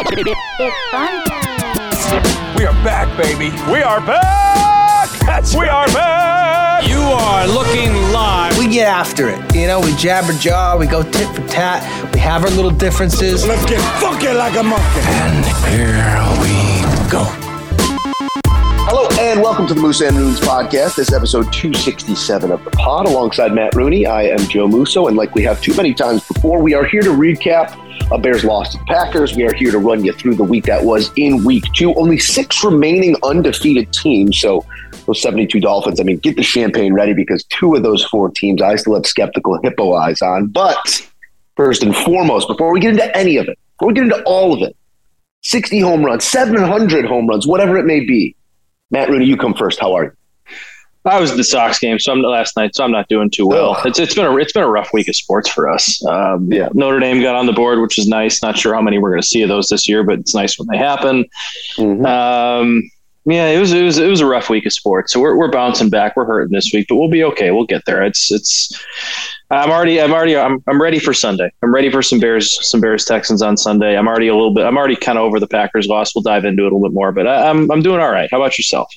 It's fun time. We are back, baby. We are back! That's we right. are back! You are looking live. We get after it. You know, we jabber jaw, we go tit for tat, we have our little differences. Let's get funky like a monkey. And here we go. And welcome to the Moose and Runes podcast. This is episode 267 of the pod. Alongside Matt Rooney, I am Joe Musso, and like we have too many times before, we are here to recap a Bears loss to the Packers. We are here to run you through the week that was in week two. Only six remaining undefeated teams. So those 72 Dolphins, I mean, get the champagne ready because two of those four teams I still have skeptical hippo eyes on. But first and foremost, before we get into any of it, before we get into all of it, 60 home runs, 700 home runs, whatever it may be. Matt Rooney, you come first. How are you? I was at the Sox game, so I'm last night, so I'm not doing too well. Oh. It's it's been a it's been a rough week of sports for us. Um, Yeah. Notre Dame got on the board, which is nice. Not sure how many we're going to see of those this year, but it's nice when they happen. Mhm. Um, yeah, it was it was it was a rough week of sports. So we're we're bouncing back. We're hurting this week, but we'll be okay. We'll get there. It's it's. I'm already I'm already I'm I'm ready for Sunday. I'm ready for some Bears some Bears Texans on Sunday. I'm already a little bit. I'm already kind of over the Packers loss. We'll dive into it a little bit more, but I, I'm I'm doing all right. How about yourself?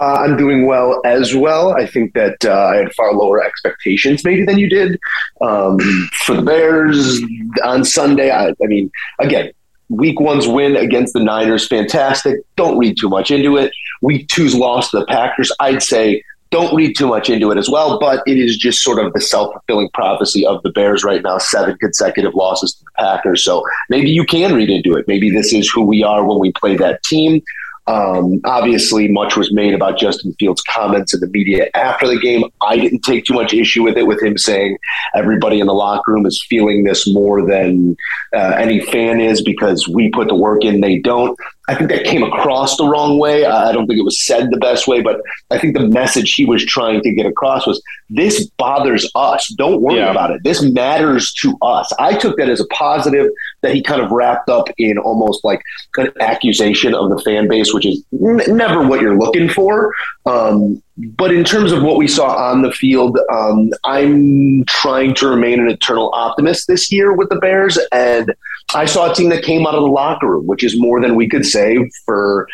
Uh, I'm doing well as well. I think that uh, I had far lower expectations maybe than you did um, for the Bears on Sunday. I, I mean, again, week one's win against the Niners, fantastic. Don't read too much into it. Week two's loss to the Packers, I'd say don't read too much into it as well, but it is just sort of the self fulfilling prophecy of the Bears right now seven consecutive losses to the Packers. So maybe you can read into it. Maybe this is who we are when we play that team. Um, obviously, much was made about Justin Fields' comments in the media after the game. I didn't take too much issue with it, with him saying everybody in the locker room is feeling this more than uh, any fan is because we put the work in, they don't. I think that came across the wrong way. I don't think it was said the best way, but I think the message he was trying to get across was this bothers us. Don't worry Yeah. about it. This matters to us. I took that as a positive that he kind of wrapped up in almost like an accusation of the fan base, which is n- never what you're looking for. Um, but in terms of what we saw on the field, um, I'm trying to remain an eternal optimist this year with the Bears. And I saw a team that came out of the locker room, which is more than we could say for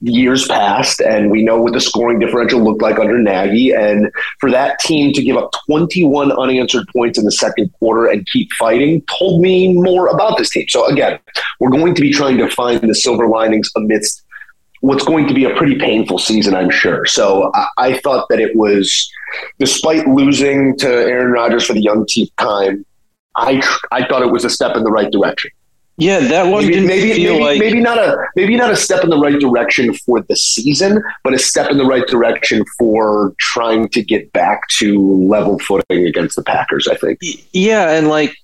years past. And we know what the scoring differential looked like under Nagy. And for that team to give up 21 unanswered points in the second quarter and keep fighting told me more about this team. So again, we're going to be trying to find the silver linings amidst what's going to be a pretty painful season, I'm sure. So I, I thought that it was, despite losing to Aaron Rodgers for the young team time, I I thought it was a step in the right direction. Yeah, that one Maybe didn't maybe feel maybe, like maybe not a maybe not a step in the right direction for the season, but a step in the right direction for trying to get back to level footing against the Packers. I think. Yeah, and like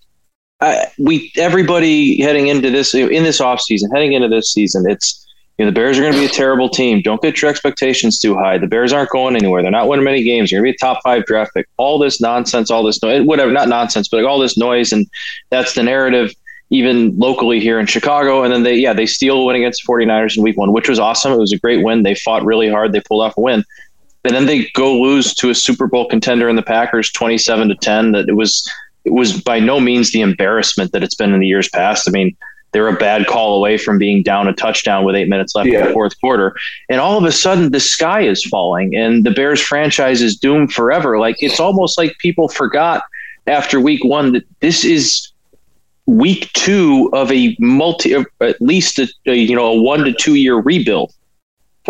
I, we, everybody heading into this in this off season, heading into this season, it's know the Bears are going to be a terrible team. Don't get your expectations too high. The Bears aren't going anywhere. They're not winning many games. You're going to be a top five draft pick. All this nonsense, all this noise, whatever, not nonsense, but all this noise, and that's the narrative. Even locally here in Chicago, and then they, yeah, they steal a win against the 49ers in week one, which was awesome. It was a great win. They fought really hard. They pulled off a win and then they go lose to a Super Bowl contender in the Packers, twenty-seven to ten. That it was it was by no means the embarrassment that it's been in the years past. I mean, they were a bad call away from being down a touchdown with eight minutes left in the fourth quarter, and all of a sudden the sky is falling, and the Bears franchise is doomed forever. Like it's almost like people forgot after week one that this is week two of a multi, at least a, a you know a one to two year rebuild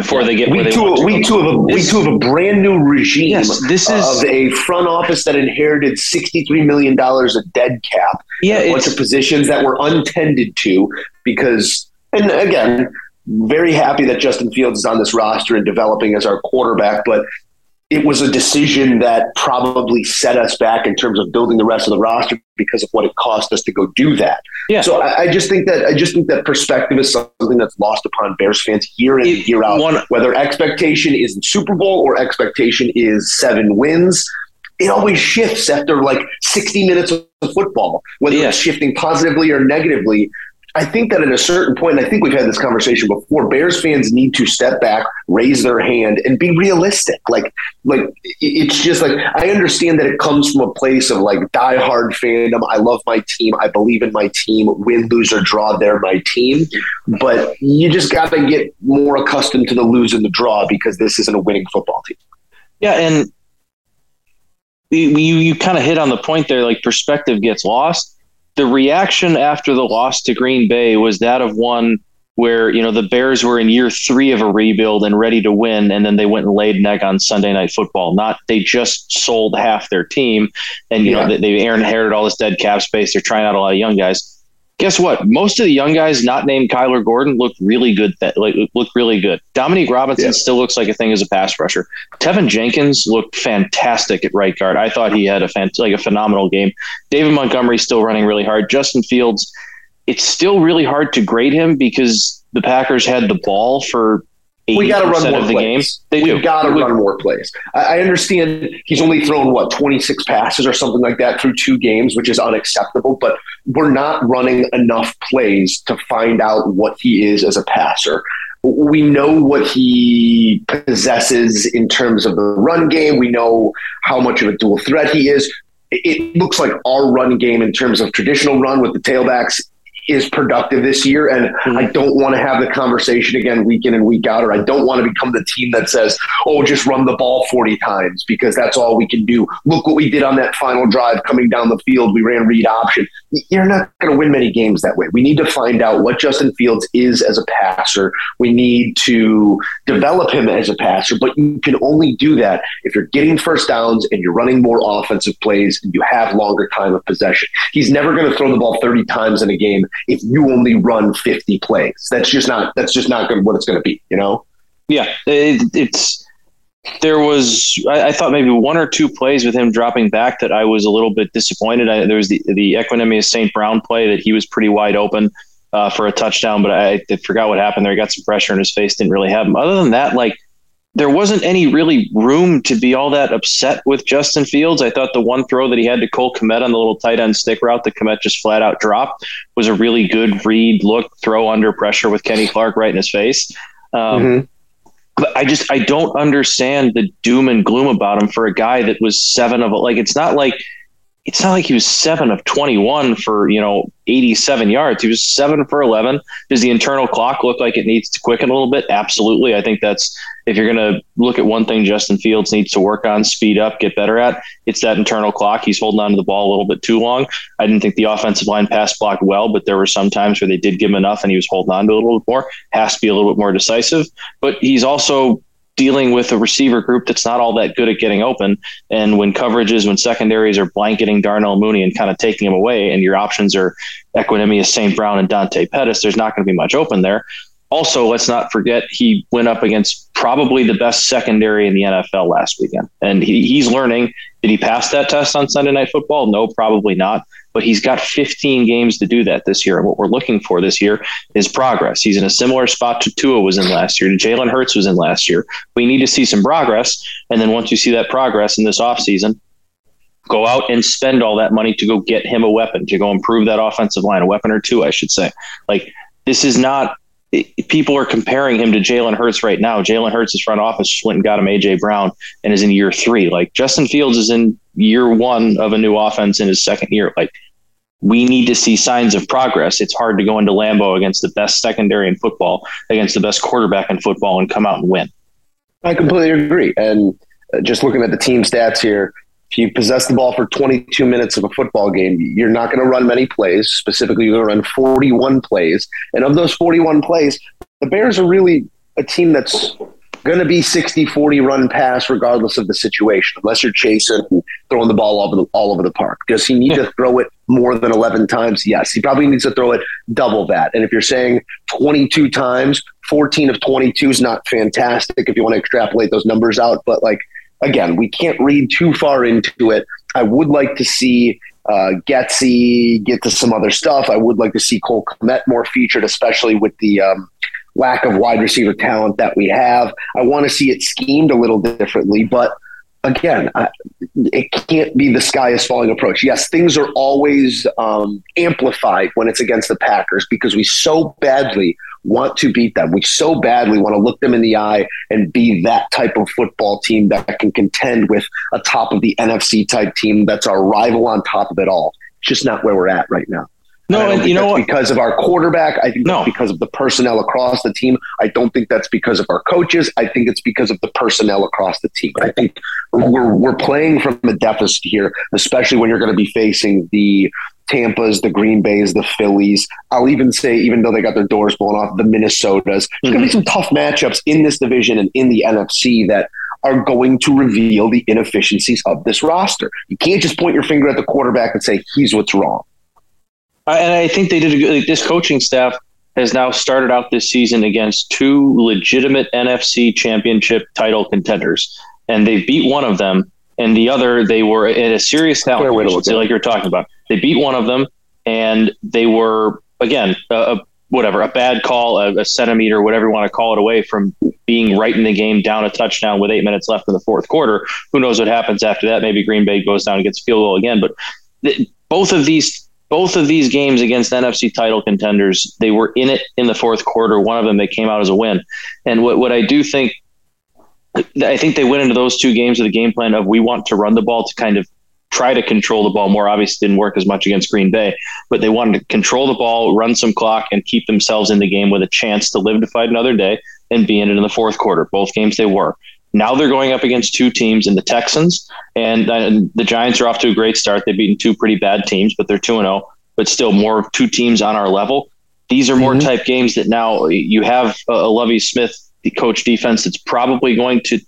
before they get Week they two, week two of a week two of a brand new regime Yes, this is- of a front office that inherited sixty three million dollars of dead cap. Yeah, a bunch of positions that were untended to because, and again, very happy that Justin Fields is on this roster and developing as our quarterback, but it was a decision that probably set us back in terms of building the rest of the roster because of what it cost us to go do that. Yeah. So I, I just think that I just think that perspective is something that's lost upon Bears fans year in It- year out. one- Whether expectation is the Super Bowl or expectation is seven wins, it always shifts after like 60 minutes of football, whether Yeah. it's shifting positively or negatively I think that at a certain point, and I think we've had this conversation before, Bears fans need to step back, raise their hand, and be realistic. Like, like it's just like I understand that it comes from a place of like diehard fandom. I love my team. I believe in my team. Win, lose, or draw, they're my team. But you just got to get more accustomed to the lose and the draw because this isn't a winning football team. Yeah, and you you kind of hit on the point there. Like perspective gets lost the reaction after the loss to Green Bay was that of one where you know the Bears were in year three of a rebuild and ready to win, and then they went and laid an egg on Sunday Night Football. Not they just sold half their team, and you yeah. know they, they inherited all this dead cap space. They're trying out a lot of young guys guess what? Most of the young guys not named Kyler Gordon look really good. That like look really good. Dominique Robinson yeah. still looks like a thing as a pass rusher. Teven Jenkins looked fantastic at right guard. I thought he had a fant- like a phenomenal game. David Montgomery still running really hard. Justin Fields. It's still really hard to grade him because the Packers had the ball for we got to run more plays. They We've got to run more plays. I, I, understand he's only thrown what 26 passes or something like that through two games, which is unacceptable. But we're not running enough plays to find out what he is as a passer. We know what he possesses in terms of the run game. We know how much of a dual threat he is. It looks like our run game in terms of traditional run with the tailbacks is productive this year. And mm-hmm. I don't want to have the conversation again week in and week out, or I don't want to become the team that says, oh, just run the ball 40 times because that's all we can do. Look what we did on that final drive coming down the field. We ran read option. You're not going to win many games that way. We need to find out what Justin Fields is as a passer. We need to develop him as a passer, but you can only do that if you're getting first downs and you're running more offensive plays and you have longer time of possession. He's never going to throw the ball 30 times in a game if you only run 50 plays. That's just not that's just not what it's going to be, you know? Yeah, it, it's there was I, I, thought maybe one or two plays with him dropping back that I was a little bit disappointed. I, there was the the Equanimeous St. Brown play that he was pretty wide open uh, for a touchdown, but I, I forgot what happened there. He got some pressure in his face, didn't really have him. Other than that, like there wasn't any really room to be all that upset with Justin Fields. I thought the one throw that he had to Cole Kmet on the little tight end stick route that Kmet just flat out dropped was a really good read, look, throw under pressure with Kenny Clark right in his face. Um, mm-hmm. But I just I don't understand the doom and gloom about him for a guy that was seven of like it's not like it's not like he was seven of 21 for, you know, 87 yards. He was seven for 11. Does the internal clock look like it needs to quicken a little bit? Absolutely. I think that's, if you're going to look at one thing Justin Fields needs to work on, speed up, get better at, it's that internal clock. He's holding on to the ball a little bit too long. I didn't think the offensive line pass blocked well, but there were some times where they did give him enough and he was holding on to a little bit more. Has to be a little bit more decisive. But he's also dealing with a receiver group that's not all that good at getting open. And when coverages, when secondaries are blanketing Darnell Mooney and kind of taking him away, and your options are Equanimeous St. Brown and Dante Pettis, there's not going to be much open there. Also, let's not forget he went up against probably the best secondary in the NFL last weekend. And he, he's learning. Did he pass that test on Sunday Night Football? No, probably not but he's got 15 games to do that this year. And what we're looking for this year is progress. He's in a similar spot to Tua was in last year, to Jalen Hurts was in last year. We need to see some progress. And then once you see that progress in this offseason, go out and spend all that money to go get him a weapon, to go improve that offensive line, a weapon or two, I should say. Like, this is not people are comparing him to Jalen Hurts right now. Jalen Hurts' front office just went and got him AJ Brown and is in year three. Like Justin Fields is in year one of a new offense in his second year. Like we need to see signs of progress. It's hard to go into Lambeau against the best secondary in football, against the best quarterback in football, and come out and win. I completely agree. And just looking at the team stats here, if you possess the ball for 22 minutes of a football game, you're not going to run many plays. Specifically, you're going to run 41 plays. And of those 41 plays, the Bears are really a team that's going to be 60 40 run pass regardless of the situation, unless you're chasing and throwing the ball all over the, all over the park. Does he need to throw it more than 11 times? Yes. He probably needs to throw it double that. And if you're saying 22 times, 14 of 22 is not fantastic if you want to extrapolate those numbers out. But like, again, we can't read too far into it. I would like to see uh, get to some other stuff. I would like to see Cole Kmet more featured, especially with the um, lack of wide receiver talent that we have. I want to see it schemed a little differently, but again, I, it can't be the sky is falling approach. Yes, things are always um, amplified when it's against the Packers because we so badly want to beat them. We so badly want to look them in the eye and be that type of football team that can contend with a top of the NFC type team that's our rival on top of it all. It's just not where we're at right now. No, and, and you know what? Because of our quarterback, I think no. because of the personnel across the team. I don't think that's because of our coaches. I think it's because of the personnel across the team. I think we're we're playing from a deficit here, especially when you're going to be facing the Tampa's, the Green Bays, the Phillies. I'll even say, even though they got their doors blown off, the Minnesotas. There's mm-hmm. going to be some tough matchups in this division and in the NFC that are going to reveal the inefficiencies of this roster. You can't just point your finger at the quarterback and say he's what's wrong and I think they did a good. Like, this coaching staff has now started out this season against two legitimate NFC Championship title contenders, and they beat one of them, and the other they were in a serious talent. like you're talking about, they beat one of them, and they were again a, a whatever a bad call, a, a centimeter, whatever you want to call it, away from being right in the game, down a touchdown with eight minutes left in the fourth quarter. Who knows what happens after that? Maybe Green Bay goes down and gets field goal again, but. Th- both of these both of these games against NFC title contenders, they were in it in the fourth quarter. One of them they came out as a win. And what, what I do think, I think they went into those two games with a game plan of we want to run the ball to kind of try to control the ball more. Obviously, didn't work as much against Green Bay, but they wanted to control the ball, run some clock, and keep themselves in the game with a chance to live to fight another day and be in it in the fourth quarter. Both games they were. Now they're going up against two teams in the Texans and, and the Giants are off to a great start. They've beaten two pretty bad teams, but they're 2 0, but still more two teams on our level. These are more mm-hmm. type games that now you have a, a Lovie Smith the coach defense that's probably going to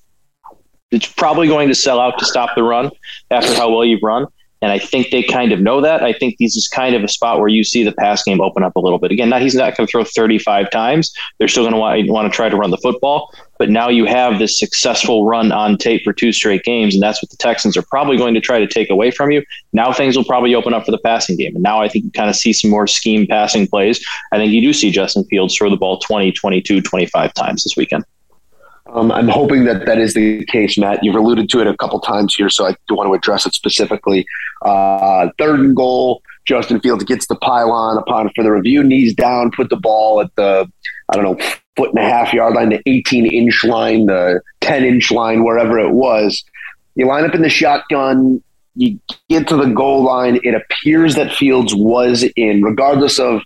it's probably going to sell out to stop the run after how well you've run. And I think they kind of know that. I think this is kind of a spot where you see the pass game open up a little bit. Again, now he's not going to throw 35 times. They're still going to want, want to try to run the football. But now you have this successful run on tape for two straight games. And that's what the Texans are probably going to try to take away from you. Now things will probably open up for the passing game. And now I think you kind of see some more scheme passing plays. I think you do see Justin Fields throw the ball 20, 22, 25 times this weekend. Um, I'm hoping that that is the case, Matt. You've alluded to it a couple times here, so I do want to address it specifically. Uh, third and goal, Justin Fields gets the pylon upon for the review, knees down, put the ball at the, I don't know, foot and a half yard line, the 18 inch line, the 10 inch line, wherever it was. You line up in the shotgun, you get to the goal line. It appears that Fields was in, regardless of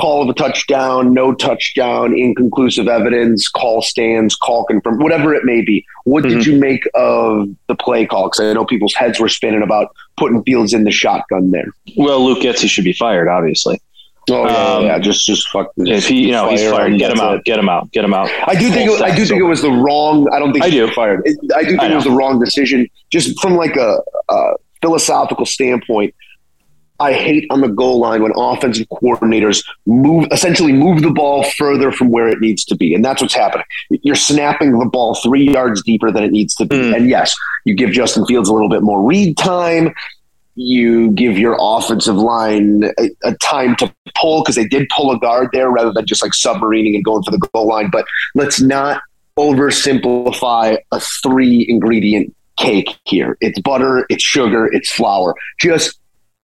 call of a touchdown, no touchdown, inconclusive evidence, call stands, call confirmed, whatever it may be. What mm-hmm. did you make of the play call? Because I know people's heads were spinning about putting Fields in the shotgun there. Well, Luke Getsy should be fired, obviously. Oh yeah, um, yeah, just just fuck. If he, you know, he's fired. Get him out. It. Get him out. Get him out. I do think. It, I do think it was the wrong. I don't think I do. fired. I do think I it was the wrong decision, just from like a, a philosophical standpoint. I hate on the goal line when offensive coordinators move essentially move the ball further from where it needs to be. And that's what's happening. You're snapping the ball three yards deeper than it needs to be. Mm. And yes, you give Justin Fields a little bit more read time. You give your offensive line a, a time to pull because they did pull a guard there rather than just like submarining and going for the goal line. But let's not oversimplify a three ingredient cake here. It's butter, it's sugar, it's flour. Just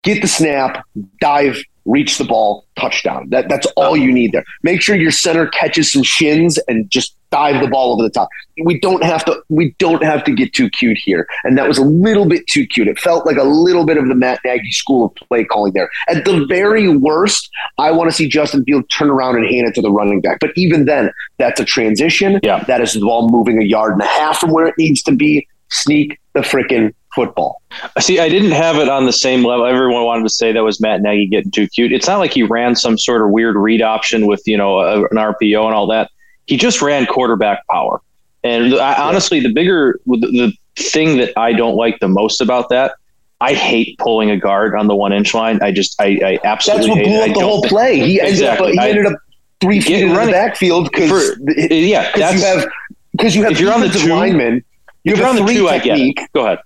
get the snap, dive, reach the ball, touchdown. That that's all you need there. Make sure your center catches some shins and just dive the ball over the top. We don't have to we don't have to get too cute here. And that was a little bit too cute. It felt like a little bit of the Matt Nagy school of play calling there. At the very worst, I want to see Justin Field turn around and hand it to the running back. But even then, that's a transition. Yeah. That is the ball moving a yard and a half from where it needs to be. Sneak the freaking football. See, I didn't have it on the same level. Everyone wanted to say that was Matt Nagy getting too cute. It's not like he ran some sort of weird read option with you know a, an RPO and all that. He just ran quarterback power. And I, honestly, the bigger the thing that I don't like the most about that, I hate pulling a guard on the one inch line. I just I, I absolutely that's what blew up the whole play. He exactly. ended up he ended up three feet in the backfield because yeah, because you have because you have if you're on the two, linemen. You have a three two, technique. Go ahead.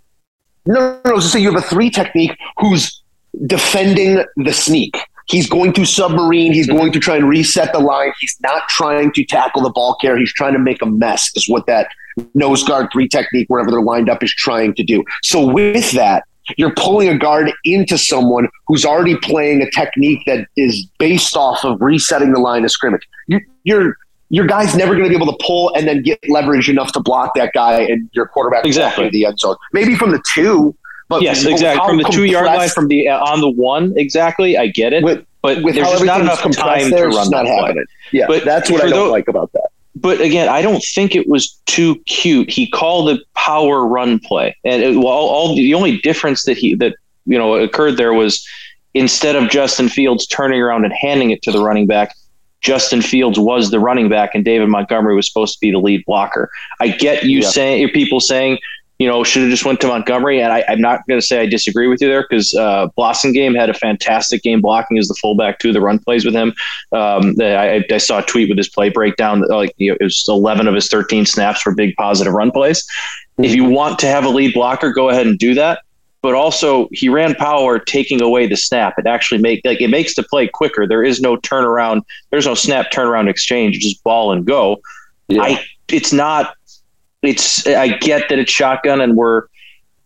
No, no, no. So you have a three technique who's defending the sneak. he's going to submarine. He's mm-hmm. going to try and reset the line. He's not trying to tackle the ball carrier. He's trying to make a mess. Is what that nose guard three technique, wherever they're lined up, is trying to do. So with that, you're pulling a guard into someone who's already playing a technique that is based off of resetting the line of scrimmage. You, you're your guy's never going to be able to pull and then get leverage enough to block that guy and your quarterback Exactly. the end zone. Maybe from the two, but yes, exactly. From the two yard line, from the uh, on the one, exactly. I get it, with, but with there's just not enough time there, to run not play. Yeah, But that's what I don't like about that. But again, I don't think it was too cute. He called it power run play, and it, well, all, all the only difference that he that you know occurred there was instead of Justin Fields turning around and handing it to the running back, Justin Fields was the running back, and David Montgomery was supposed to be the lead blocker. I get you Yeah. saying people saying. You know, should have just went to Montgomery, and I, I'm not going to say I disagree with you there because uh, Blasingame had a fantastic game blocking as the fullback too. The run plays with him, um, I, I saw a tweet with his play breakdown. that, Like you know, it was 11 of his 13 snaps were big positive run plays. If you want to have a lead blocker, go ahead and do that. But also, he ran power, taking away the snap. It actually make like it makes the play quicker. There is no turnaround. There's no snap turnaround exchange. Just ball and go. I. It's not. It's. I get that it's shotgun, and we're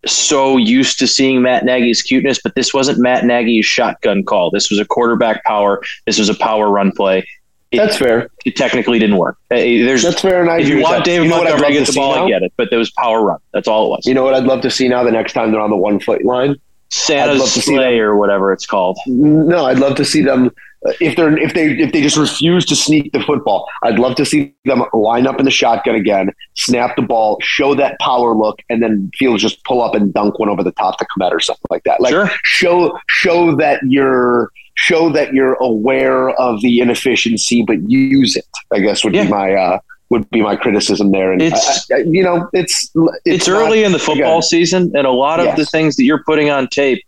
so used to seeing Matt Nagy's cuteness, but this wasn't Matt Nagy's shotgun call. This was a quarterback power. This was a power run play. It, That's fair. it technically didn't work. Uh, There's That's fair. And I if you want that. David you know Montgomery to get the ball, see I get it. But there was power run. That's all it was. You know what I'd love to see now? The next time they're on the one foot line. Santa's sleigh or whatever it's called. No, I'd love to see them uh, if they're if they if they just refuse to sneak the football. I'd love to see them line up in the shotgun again, snap the ball, show that power look, and then Fields just pull up and dunk one over the top to Kmet or something like that. Like Sure. show show that you're show that you're aware of the inefficiency, but use it. I guess would Yeah. be my uh, would be my criticism there. And It's- I- I- you know, it's It's, not- early in the football again, season, and a lot of Yes. the things that you're putting on tape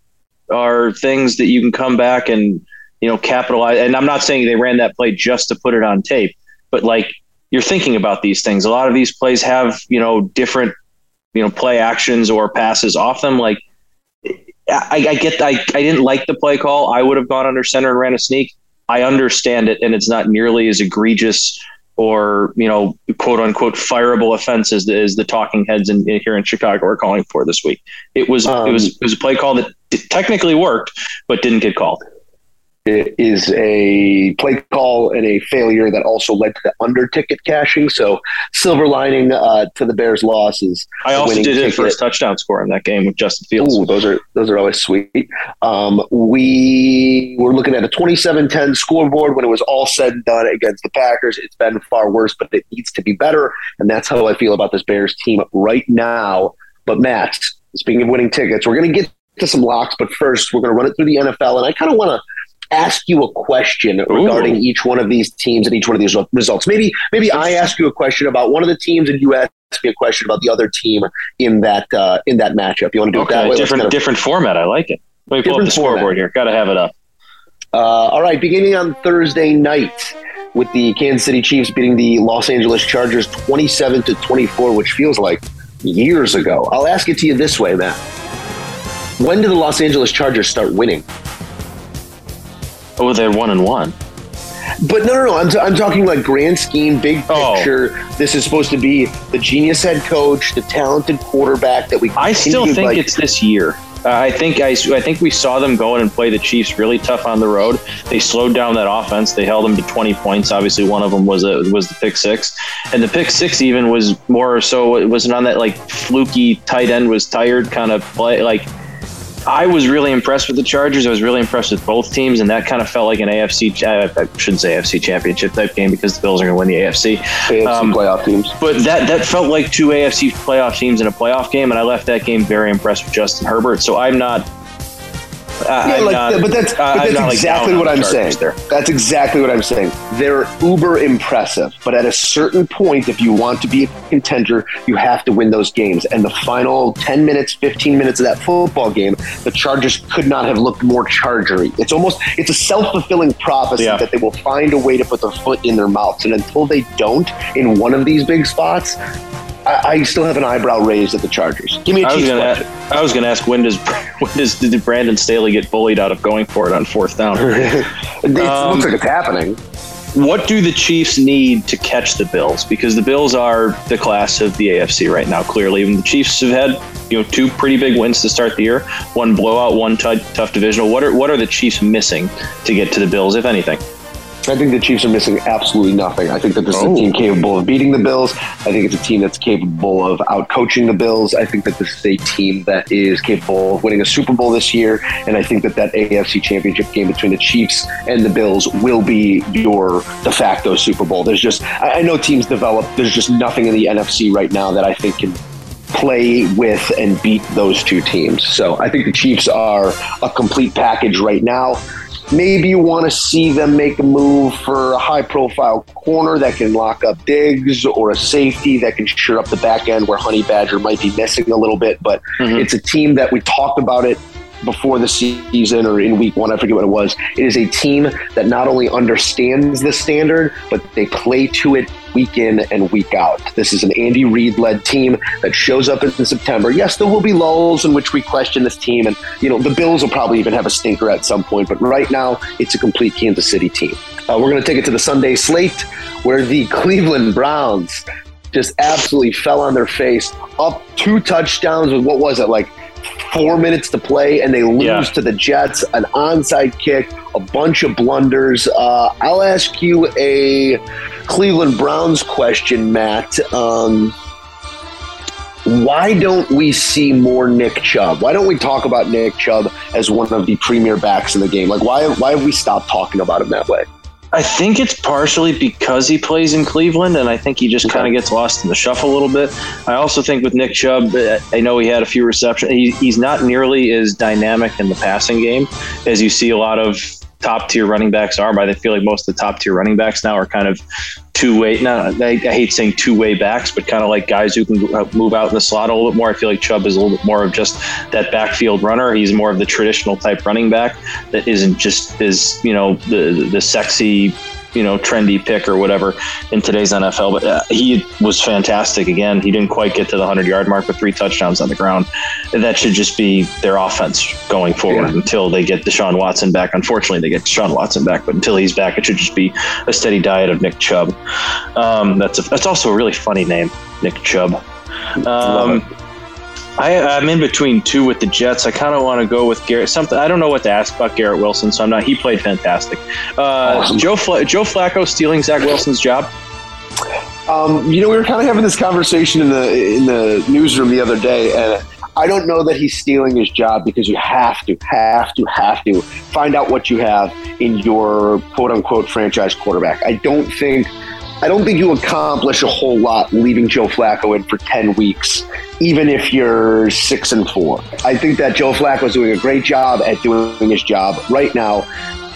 are things that you can come back and you know capitalize. And I'm not saying they ran that play just to put it on tape, but like you're thinking about these things. A lot of these plays have you know different you know play actions or passes off them. Like I, I get, I, I didn't like the play call. I would have gone under center and ran a sneak. I understand it, and it's not nearly as egregious or you know quote unquote fireable offense as the, as the talking heads in, in here in Chicago are calling for this week. It was it was Um, it was a play call that technically worked, but didn't get called. It is a play call and a failure that also led to the under ticket cashing. So silver lining uh, to the Bears' loss is I also did his ticket. first touchdown score in that game with Justin Fields. Ooh, those are those are always sweet. Um, we were looking at a 27-10 scoreboard when it was all said and done against the Packers. It's been far worse, but it needs to be better, and that's how I feel about this Bears team right now. But Matt, speaking of winning tickets, we're going to get to some locks, but first we're going to run it through the NFL, and I kind of want to ask you a question regarding each one of these teams and each one of these results. Maybe maybe I ask you a question about one of the teams, and you ask me a question about the other team in that uh, in that matchup. You want to do it that Okay, way? Different kind of- different format. I like it. Let me pull up the scoreboard format. here. Got to have it up. Uh, all right, beginning on Thursday night with the Kansas City Chiefs beating the Los Angeles Chargers 27 to 24, which feels like years ago. I'll ask it to you this way, Matt. When did the Los Angeles Chargers start winning? Oh, they're one and one. But no, no, no. I'm, t- I'm talking like grand scheme, big Oh. picture. This is supposed to be the genius head coach, the talented quarterback that we. I still continue, think like- it's this year. Uh, I think I, I think we saw them go in and play the Chiefs really tough on the road. They slowed down that offense. They held them to 20 points. Obviously, one of them was a, was the pick six, and the pick six even was more so. It wasn't on that like fluky tight end was tired kind of play. Like I was really impressed with the Chargers. I was really impressed with both teams, and that kind of felt like an AFC. Uh, I shouldn't say AFC championship type game because the Bills are going to win the AFC. AFC um, playoff teams. But that that felt like two AFC playoff teams in a playoff game, and I left that game very impressed with Justin Herbert. So I'm not. I- Yeah, like, not- but that's, I- but that's not, like, exactly down what I'm saying. There. That's exactly what I'm saying. They're uber impressive, but at a certain point, if you want to be a contender, you have to win those games. And the final 10 minutes, 15 minutes of that football game, the Chargers could not have looked more chargery. It's almost it's a self fulfilling prophecy Yeah. that they will find a way to put their foot in their mouths, and until they don't in one of these big spots. I, I still have an eyebrow raised at the Chargers. Give me a I was Chiefs question. I was gonna ask when does when does did Brandon Staley get bullied out of going for it on fourth down? it Um, looks like it's happening. what do the Chiefs need to catch the Bills? Because the Bills are the class of the AFC right now. Clearly, and the Chiefs have had you know two pretty big wins to start the year, one blowout, one t- tough divisional. What are what are the Chiefs missing to get to the Bills, if anything? I think the Chiefs are missing absolutely nothing. I think that this is Oh. a team capable of beating the Bills. I think it's a team that's capable of outcoaching the Bills. I think that this is a team that is capable of winning a Super Bowl this year. And I think that that AFC championship game between the Chiefs and the Bills will be your de facto Super Bowl. There's just, I I know teams develop, there's just nothing in the NFC right now that I think can play with and beat those two teams. So I think the Chiefs are a complete package right now. Maybe you want to see them make a move for a high profile corner that can lock up Diggs or a safety that can shore up the back end where Honey Badger might be missing a little bit. But mm-hmm. it's a team that we talked about it before the season or in week one, I forget what it was. It is a team that not only understands the standard, but they play to it week in and week out. This is an Andy Reid led team that shows up in September. Yes, there will be lulls in which we question this team, and you know the Bills will probably even have a stinker at some point. But right now, it's a complete Kansas City team. Uh, we're going to take it to the Sunday slate, where the Cleveland Browns just absolutely fell on their face, up two touchdowns with what was it like four minutes to play, and they lose Yeah. to the Jets, an onside kick, a bunch of blunders. Uh, I'll ask you a Cleveland Browns question, Matt. Um, why don't we see more Nick Chubb? Why don't we talk about Nick Chubb as one of the premier backs in the game? Like, why why have we stopped talking about him that way? I think it's partially because he plays in Cleveland, and I think he just kind of gets lost in the shuffle a little bit. I also think with Nick Chubb, uh, I know he had a few receptions. He, he's not nearly as dynamic in the passing game as you see a lot of top tier running backs are. But I feel like most of the top tier running backs now are kind of two way. No, I, I hate saying two way backs, but kind of like guys who can uh, move out in the slot a little bit more. I feel like Chubb is a little bit more of just that backfield runner. He's more of the traditional type running back that isn't just as you know the the sexy you know trendy pick or whatever in today's NFL. But uh, he was fantastic again. He didn't quite get to the hundred yard mark but three touchdowns on the ground. That should just be their offense going forward Yeah. until they get Deshaun Watson back. Unfortunately, they get Deshaun Watson back, but until he's back, it should just be a steady diet of Nick Chubb. Um, that's a, that's also a really funny name, Nick Chubb. Um, I, I'm in between two with the Jets. I kind of want to go with Garrett. Something I don't know what to ask about Garrett Wilson, so I'm not. He played fantastic. Uh, Awesome. Joe Fla- Joe Flacco stealing Zach Wilson's job. Um, you know, we were kind of having this conversation in the in the newsroom the other day, and I don't know that he's stealing his job because you have to, have to, have to find out what you have in your quote unquote franchise quarterback. I don't think. I don't think you accomplish a whole lot leaving Joe Flacco in for 10 weeks, even if you're six and four. I think that Joe Flacco is doing a great job at doing his job right now.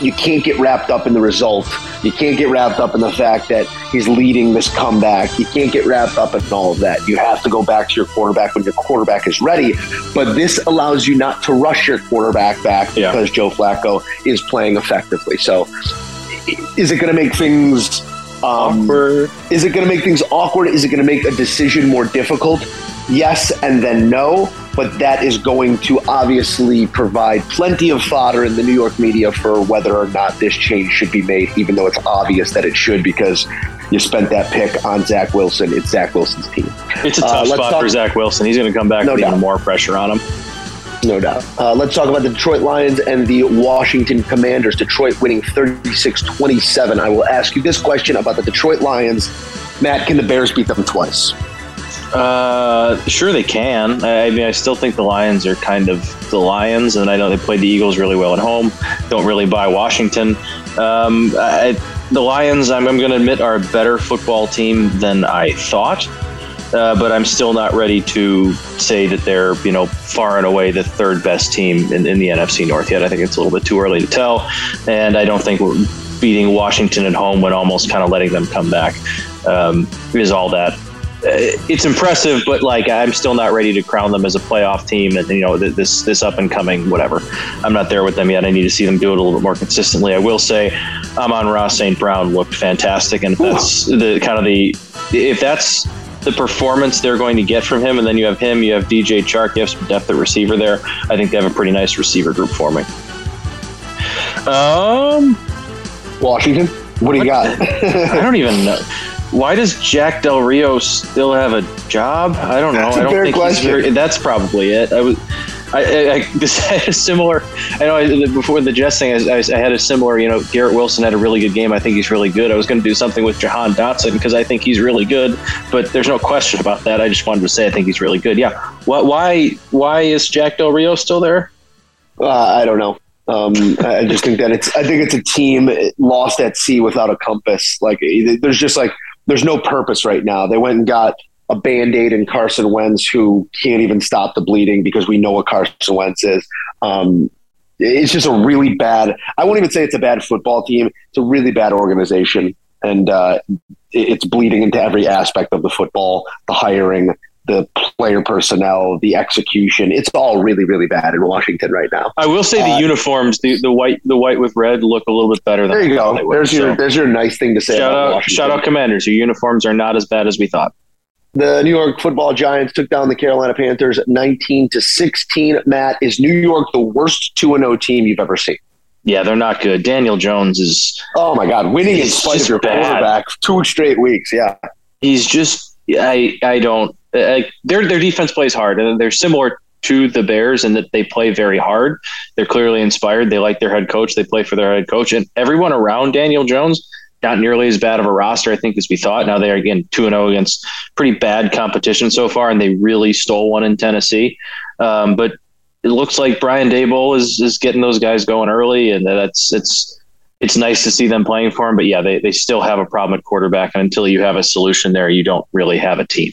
You can't get wrapped up in the result. You can't get wrapped up in the fact that he's leading this comeback. You can't get wrapped up in all of that. You have to go back to your quarterback when your quarterback is ready. But this allows you not to rush your quarterback back Yeah. because Joe Flacco is playing effectively. So, is it going to make things Awkward. is it going to make things awkward? Is it going to make a decision more difficult? Yes, and then no. But that is going to obviously provide plenty of fodder in the New York media for whether or not this change should be made, even though it's obvious that it should because you spent that pick on Zach Wilson. It's Zach Wilson's team. It's a Uh, tough let's spot talk- for Zach Wilson. He's going to come back No with even more pressure on him. No doubt. Uh, let's talk about the Detroit Lions and the Washington Commanders. Detroit winning 36 27. I will ask you this question about the Detroit Lions. Matt, can the Bears beat them twice? Uh, sure they can. I, I mean, I still think the Lions are kind of the Lions, and I know they played the Eagles really well at home. Don't really buy Washington. Um, I, the Lions, I'm, I'm going to admit, are a better football team than I thought. Uh, but I'm still not ready to say that they're, you know, far and away the third best team in, in the NFC North yet. I think it's a little bit too early to tell, and I don't think beating Washington at home when almost kind of letting them come back um, is all that uh, it's impressive, but like I'm still not ready to crown them as a playoff team, and you know this this up and coming whatever. I'm not there with them yet. I need to see them do it a little bit more consistently. I will say, Amon-Ra St. Brown looked fantastic, and if that's the kind of the if that's the performance they're going to get from him, and then you have him, you have DJ Chark, you have some depth at receiver there. I think they have a pretty nice receiver group for me. Um, Washington. What do you got? I don't even know. Why does Jack Del Rio still have a job? I don't know. That's a I don't fair think question. very, that's probably it. I was. I, I, this had a similar. I know I, before the Jets thing, I, I, had a similar. You know, Garrett Wilson had a really good game. I think he's really good. I was going to do something with Jahan Dotson because I think he's really good. But there's no question about that. I just wanted to say I think he's really good. Yeah. What? Why? Why is Jack Del Rio still there? Uh, I don't know. Um, I just think that it's. I think it's a team lost at sea without a compass. Like there's just like there's no purpose right now. They went and got a band aid in Carson Wentz, who can't even stop the bleeding because we know what Carson Wentz is. Um, it's just a really bad. I won't even say it's a bad football team. It's a really bad organization, and uh, it's bleeding into every aspect of the football, the hiring, the player personnel, the execution. It's all really, really bad in Washington right now. I will say the Uh, uniforms, the, the white, the white with red, look a little bit better. Than There you go. There's your so. there's your nice thing to say. shout about out, Washington. shout out, Commanders. Your uniforms are not as bad as we thought. The New York Football Giants took down the Carolina Panthers at 19 to 16. Matt, is New York the worst 2 0 team you've ever seen? Yeah, they're not good. Daniel Jones is Oh my God, winning in spite of your bad. quarterback two straight weeks. Yeah, he's just I I don't uh, I, their their defense plays hard and they're similar to the Bears in that they play very hard. They're clearly inspired. They like their head coach. They play for their head coach and everyone around Daniel Jones. Not nearly as bad of a roster, I think, as we thought. Now they're again two and zero against pretty bad competition so far, and they really stole one in Tennessee. Um, but it looks like Brian Daboll is is getting those guys going early, and that's it's it's nice to see them playing for him. But yeah, they, they still have a problem at quarterback, and until you have a solution there, you don't really have a team.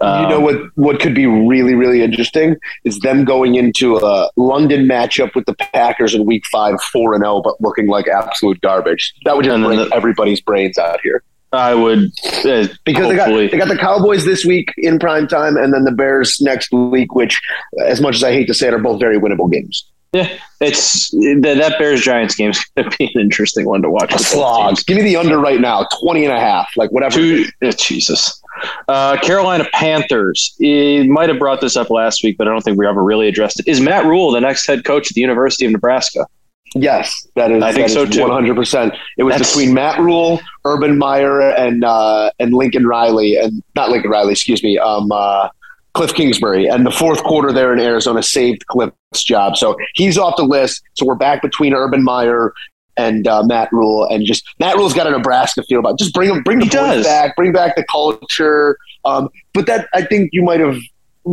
you know Um, what? What could be really, really interesting is them going into a London matchup with the Packers in Week Five, four and zero, but looking like absolute garbage. That would just bring the- everybody's brains out here. I would uh, because they got they got the Cowboys this week in prime time, and then the Bears next week. Which, as much as I hate to say it, are both very winnable games. Yeah, it's that, that Bears Giants game is going to be an interesting one to watch. A with both slog. Give me the under right now, 20 and a half, like whatever. Two, uh, Jesus. Uh, Carolina Panthers. It might have brought this up last week, but I don't think we ever really addressed it. Is Matt Rhule the next head coach at the University of Nebraska? Yes, that is. I think so, too. 100%. It was That's- between Matt Rhule, Urban Meyer, and uh, and Lincoln Riley, and not Lincoln Riley, excuse me, um, uh, Cliff Kingsbury. And the fourth quarter there in Arizona saved Cliff's job. So he's off the list. So we're back between Urban Meyer and uh, Matt Rhule, and just Matt Rhule's got a Nebraska feel about. it. Just bring him, bring the He boys does. back, bring back the culture. Um, but that I think you might have.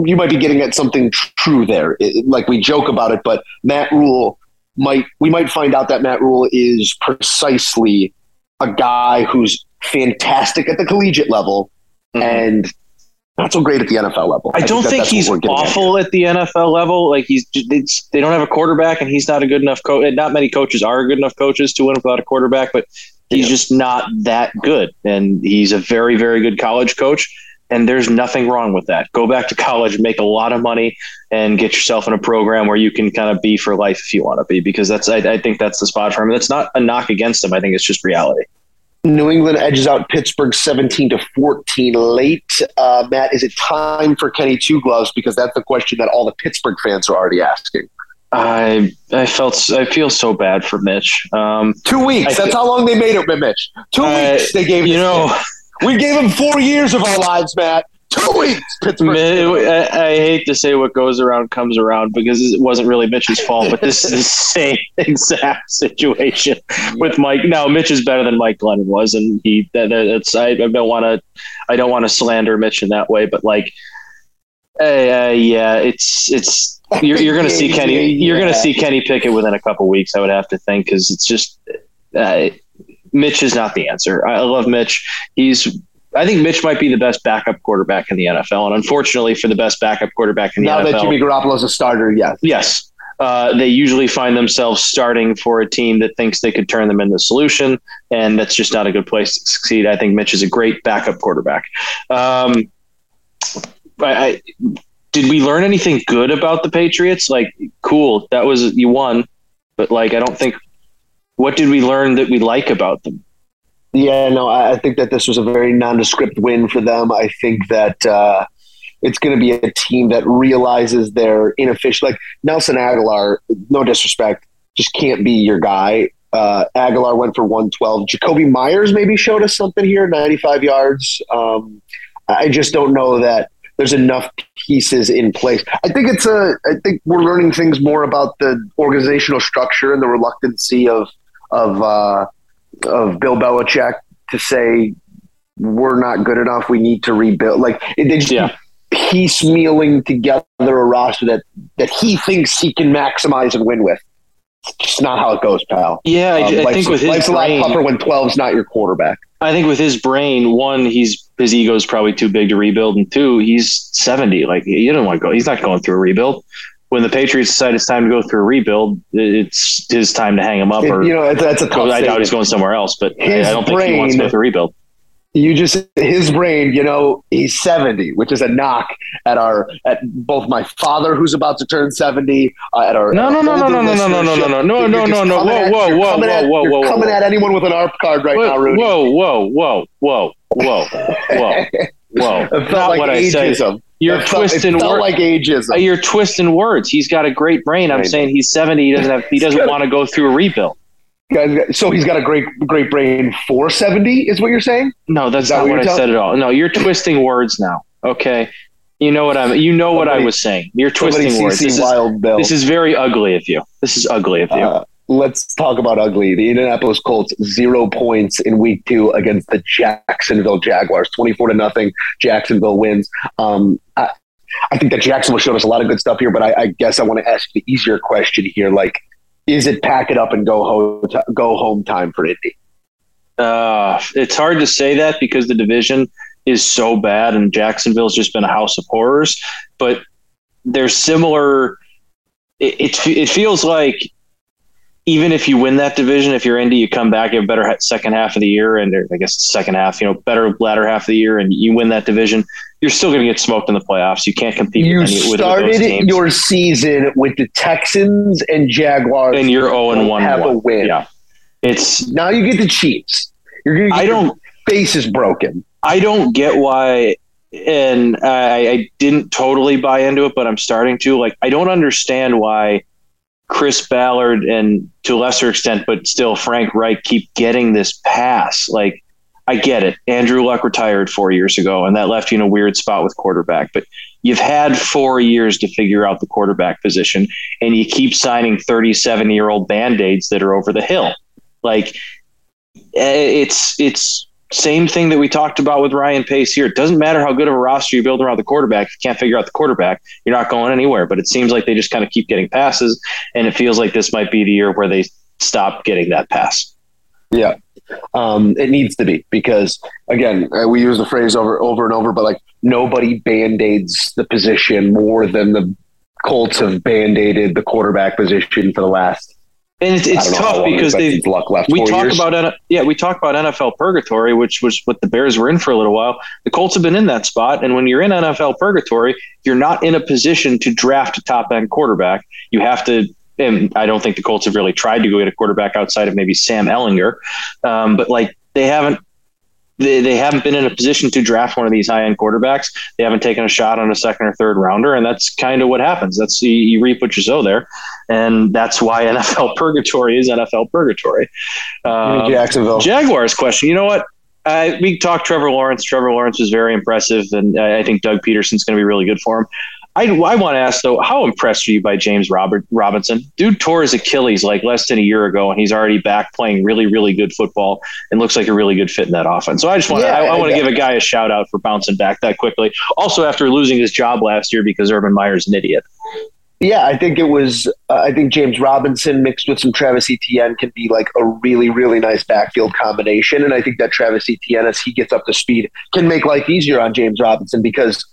You might be getting at something true there. It- like we joke about it, but Matt Rhule might we might find out that Matt Rhule is precisely a guy who's fantastic at the collegiate level Mhm. and not so great at the NFL level. I don't that think what he's we're at awful at, the NFL level. Like he's, it's, they don't have a quarterback, and he's not a good enough coach. Not many coaches are good enough coaches to win without a quarterback, but he's Yeah. just not that good. And he's a very, very good college coach. And there's nothing wrong with that. Go back to college, make a lot of money, and get yourself in a program where you can kind of be for life if you want to be. Because that's, I, I think that's the spot for him. That's not a knock against him. I think it's just reality. New England edges out Pittsburgh 17 to 14 late. Uh, Matt, is it time for Kenny Two Gloves? Because that's the question that all the Pittsburgh fans are already asking. I I felt I feel so bad for Mitch. Um, Two weeks. I that's thi- how long they made it, with Mitch. Two I- weeks they gave you know. kid. We gave him four years of our lives, Matt. Two weeks, Pittsburgh. I, I hate to say what goes around comes around because it wasn't really Mitch's fault, but this is the same exact situation with Mike. Now, Mitch is better than Mike Glennon was, and he that, that- that's I, I don't want to I don't want to slander Mitch in that way, but like, uh, yeah, it's it's you're, you're gonna see Kenny you're gonna see Kenny Pickett within a couple weeks. I would have to think because it's just uh, Mitch is not the answer. I love Mitch. He's I think Mitch might be the best backup quarterback in the NFL, and unfortunately for the best backup quarterback in the Now NFL, that Jimmy Garoppolo's a starter, yes. yes, uh, they usually find themselves starting for a team that thinks they could turn them into a solution, and that's just not a good place to succeed. I think Mitch is a great backup quarterback. Um, I, I, did we learn anything good about the Patriots? Like, cool, that was you won, but like, I don't think. What did we learn that we like about them? Yeah, no, I think that this was a very nondescript win for them. I think that uh, it's going to be a team that realizes they're inefficient. Like Nelson Agholor, no disrespect, just can't be your guy. Uh, Agholor went for 112. Jakobi Meyers maybe showed us something here, 95 yards. Um, I just don't know that there's enough pieces in place. I think it's a. I think we're learning things more about the organizational structure and the reluctancy of of uh, of Bill Belichick to say we're not good enough. We need to rebuild. Like they just Yeah. piecemealing together a roster that that he thinks he can maximize and win with. It's just not how it goes, pal. Yeah, I, Um, I life's- think with his life's a lot tougher when 12's not your quarterback. I think with his brain, one, he's his ego's probably too big to rebuild, and two, he's seventy. Like you don't want to go. He's not going through a rebuild. When the Patriots decide it's time to go through a rebuild, it's his time to hang him up. Or you know, that's a tough. I doubt he's going somewhere else. But I, His I don't think he wants to go through a rebuild. you just his brain you know he's 70 which is a knock at our at both my father who's about to turn 70 uh, at our No, no, no, no, older no, no, no, no, no, listenership. no, no, You're no, just no, no. coming Whoa, at- whoa, you're whoa, coming whoa, at- whoa, you're whoa, coming whoa. at anyone with an AARP card right now Whoa, Rudy whoa, whoa, whoa, whoa, whoa, whoa, whoa. it felt Not like what I said. ageism You're it twisting felt words. like ageism Uh, You're twisting words. He's got a great brain. I'm Right. saying he's 70. He doesn't have. He doesn't want to go through a rebuild. So he's got a great great brain for 70 is what you're saying No, that's that not what what I telling- said at all. No, you're twisting words now. Okay, you know what I'm. You know what I was saying. You're twisting words. This is, this is very ugly of you. This is ugly of you. Uh, let's talk about ugly. The Indianapolis Colts zero points in week two against the Jacksonville Jaguars, twenty-four to nothing. Jacksonville wins. Um, I, I think that Jacksonville showed us a lot of good stuff here, but I, I guess I want to ask the easier question here: like, is it pack it up and go home go home time for Indy? Uh, it's hard to say that because the division is so bad and Jacksonville's just been a house of horrors. But they're similar. It, it, it feels like even if you win that division, if you're Indy, you come back, you have a better second half of the year, and I guess second half, you know, better latter half of the year, and you win that division, you're still going to get smoked in the playoffs. You can't compete You with, any, with, with those started your season with the Texans and Jaguars, and you're 0 and 1. have a win. Yeah. It's Now you get the Chiefs. You're gonna I your don't face is broken. I don't get why, and I, I didn't totally buy into it, but I'm starting to. Like, I don't understand why Chris Ballard and to a lesser extent, but still Frank Reich keep getting this pass. Like, I get it. Andrew Luck retired four years ago, and that left you in a weird spot with quarterback. But you've had four years to figure out the quarterback position, and you keep signing 37 year old band aids that are over the hill. Like, eh, it's it's same thing that we talked about with Ryan Pace here. It doesn't matter how good of a roster you build around the quarterback. If you can't figure out the quarterback, you're not going anywhere. But it seems like they just kind of keep getting passes, and it feels like this might be the year where they stop getting that pass. Yeah. Um, it needs to be because again, uh, we use the phrase over over and over, but like nobody band-aids the position more than the Colts have band-aided the quarterback position for the last. And it's, it's don't know how tough because they Luck left. we talk years. about yeah we talk about NFL purgatory, which was what the Bears were in for a little while. The Colts have been in that spot, and when you're in NFL purgatory, you're not in a position to draft a top end quarterback. You have to. And I don't think the Colts have really tried to go get a quarterback outside of maybe Sam Ehlinger, um, but like they haven't. They, they haven't been in a position to draft one of these high end quarterbacks. They haven't taken a shot on a second or third rounder, and that's kind of what happens. That's you, you reap what you sow there, and that's why NFL purgatory is NFL purgatory. Um, Jacksonville. Jaguars question. You know what? Uh, we talked Trevor Lawrence. Trevor Lawrence was very impressive, and I I think Doug Pederson's going to be really good for him. I, I want to ask though, how impressed are you by James Robert Robinson? Dude tore his Achilles like less than a year ago, and he's already back playing really, really good football and looks like a really good fit in that offense. So I just want to, Yeah, I, I want to give a guy a shout out for bouncing back that quickly. Also, after losing his job last year because Urban Meyer's an idiot. Yeah, I think it was. Uh, I think James Robinson mixed with some Travis Etienne can be like a really, really nice backfield combination. And I think that Travis Etienne, as he gets up to speed, can make life easier on James Robinson because,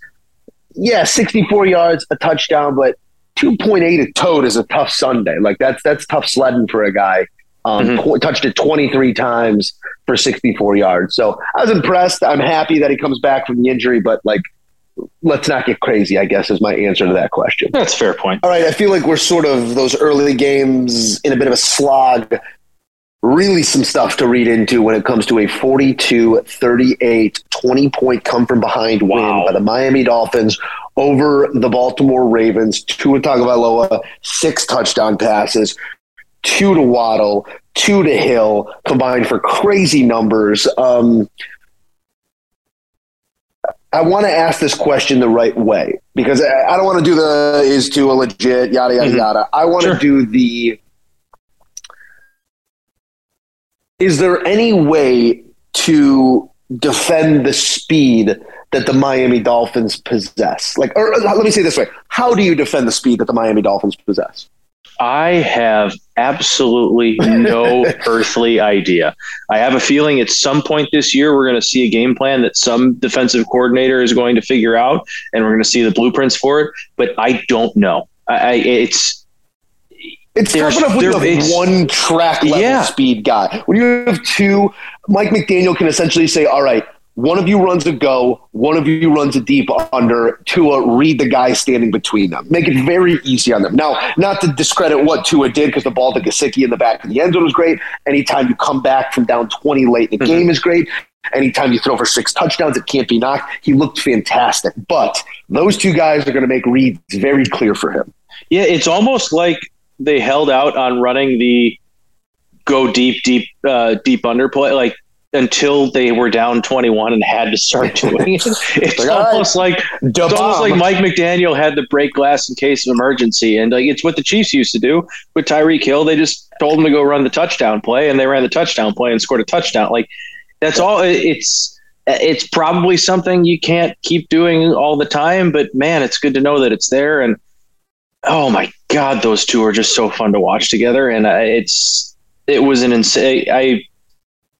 yeah, 64 yards, a touchdown, but 2.8 a toad is a tough Sunday. Like that's that's tough sledding for a guy. Um, Mhm. tw- touched it 23 times for 64 yards. So I was impressed. I'm happy that he comes back from the injury, but like, let's not get crazy. I guess is my answer to that question. That's a fair point. All right, I feel like we're sort of those early games in a bit of a slog. Really some stuff to read into when it comes to a 42 38 20 point come from behind win by the Miami Dolphins over the Baltimore Ravens. Tua Tagovailoa, six touchdown passes, two to Waddle, two to Hill, combined for crazy numbers. Um, I want to ask this question the right way because I I don't want to do the is Tua legit, yada, yada, Mhm. yada. I want to Sure. do the is there any way to defend the speed that the Miami Dolphins possess? Like, or, or let me say it this way: How do you defend the speed that the Miami Dolphins possess? I have absolutely no earthly idea. I have a feeling at some point this year we're going to see a game plan that some defensive coordinator is going to figure out, and we're going to see the blueprints for it. But I don't know. I, I it's It's tough enough when you have one track level Yeah. speed guy. When you have two, Mike McDaniel can essentially say, "All right." One of you runs a go, one of you runs a deep under. Tua read the guy standing between them. Make it very easy on them. Now, not to discredit what Tua did because the ball to Gesicki in the back of the end zone was great. Anytime you come back from down 20 late in the Mhm. game is great. Anytime you throw for six touchdowns, it can't be knocked. He looked fantastic. But those two guys are going to make reads very clear for him. yeah, it's almost like they held out on running the go deep, deep, uh, deep underplay, like until they were down twenty one and had to start doing it. It's Like, all right. almost like It's almost like Mike McDaniel had to break glass in case of emergency, and like it's what the Chiefs used to do with Tyreek Hill. They just told him to go run the touchdown play, and they ran the touchdown play and scored a touchdown. Like that's all. It's it's probably something you can't keep doing all the time, but man, it's good to know that it's there. And oh my god, those two are just so fun to watch together, and I- it's it was an insane. I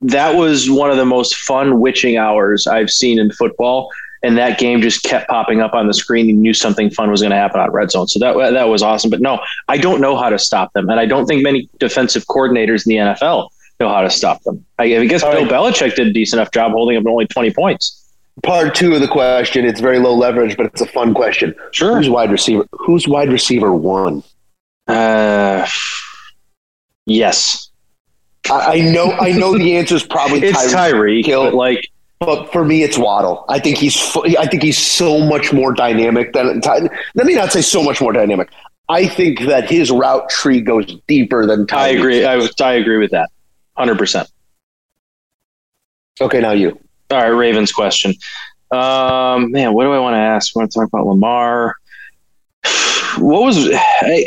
that was one of the most fun witching hours I've seen in football and that game just kept popping up on the screen. You knew something fun was going to happen on red zone, so that that was awesome. But no, I don't know how to stop them, and I don't think many defensive coordinators in the NFL know how to stop them. I, I guess Bill. Belichick did a decent enough job holding up only twenty points. Part two of the question. It's very low leverage, but it's a fun question. Sure. Who's wide receiver? Who's wide receiver one? Uh, yes, I, I know. I know the answer is probably it's Tyreek Tyreek, Hill. but like But for me, it's Waddle. I think he's. I think he's so much more dynamic than. Ty- Let me not say so much more dynamic. I think that his route tree goes deeper than. Tyreek. I agree. I, I agree with that, hundred percent. Okay, now you. All right, Ravens question. Um, man, what do I want to ask? I want to talk about Lamar. What was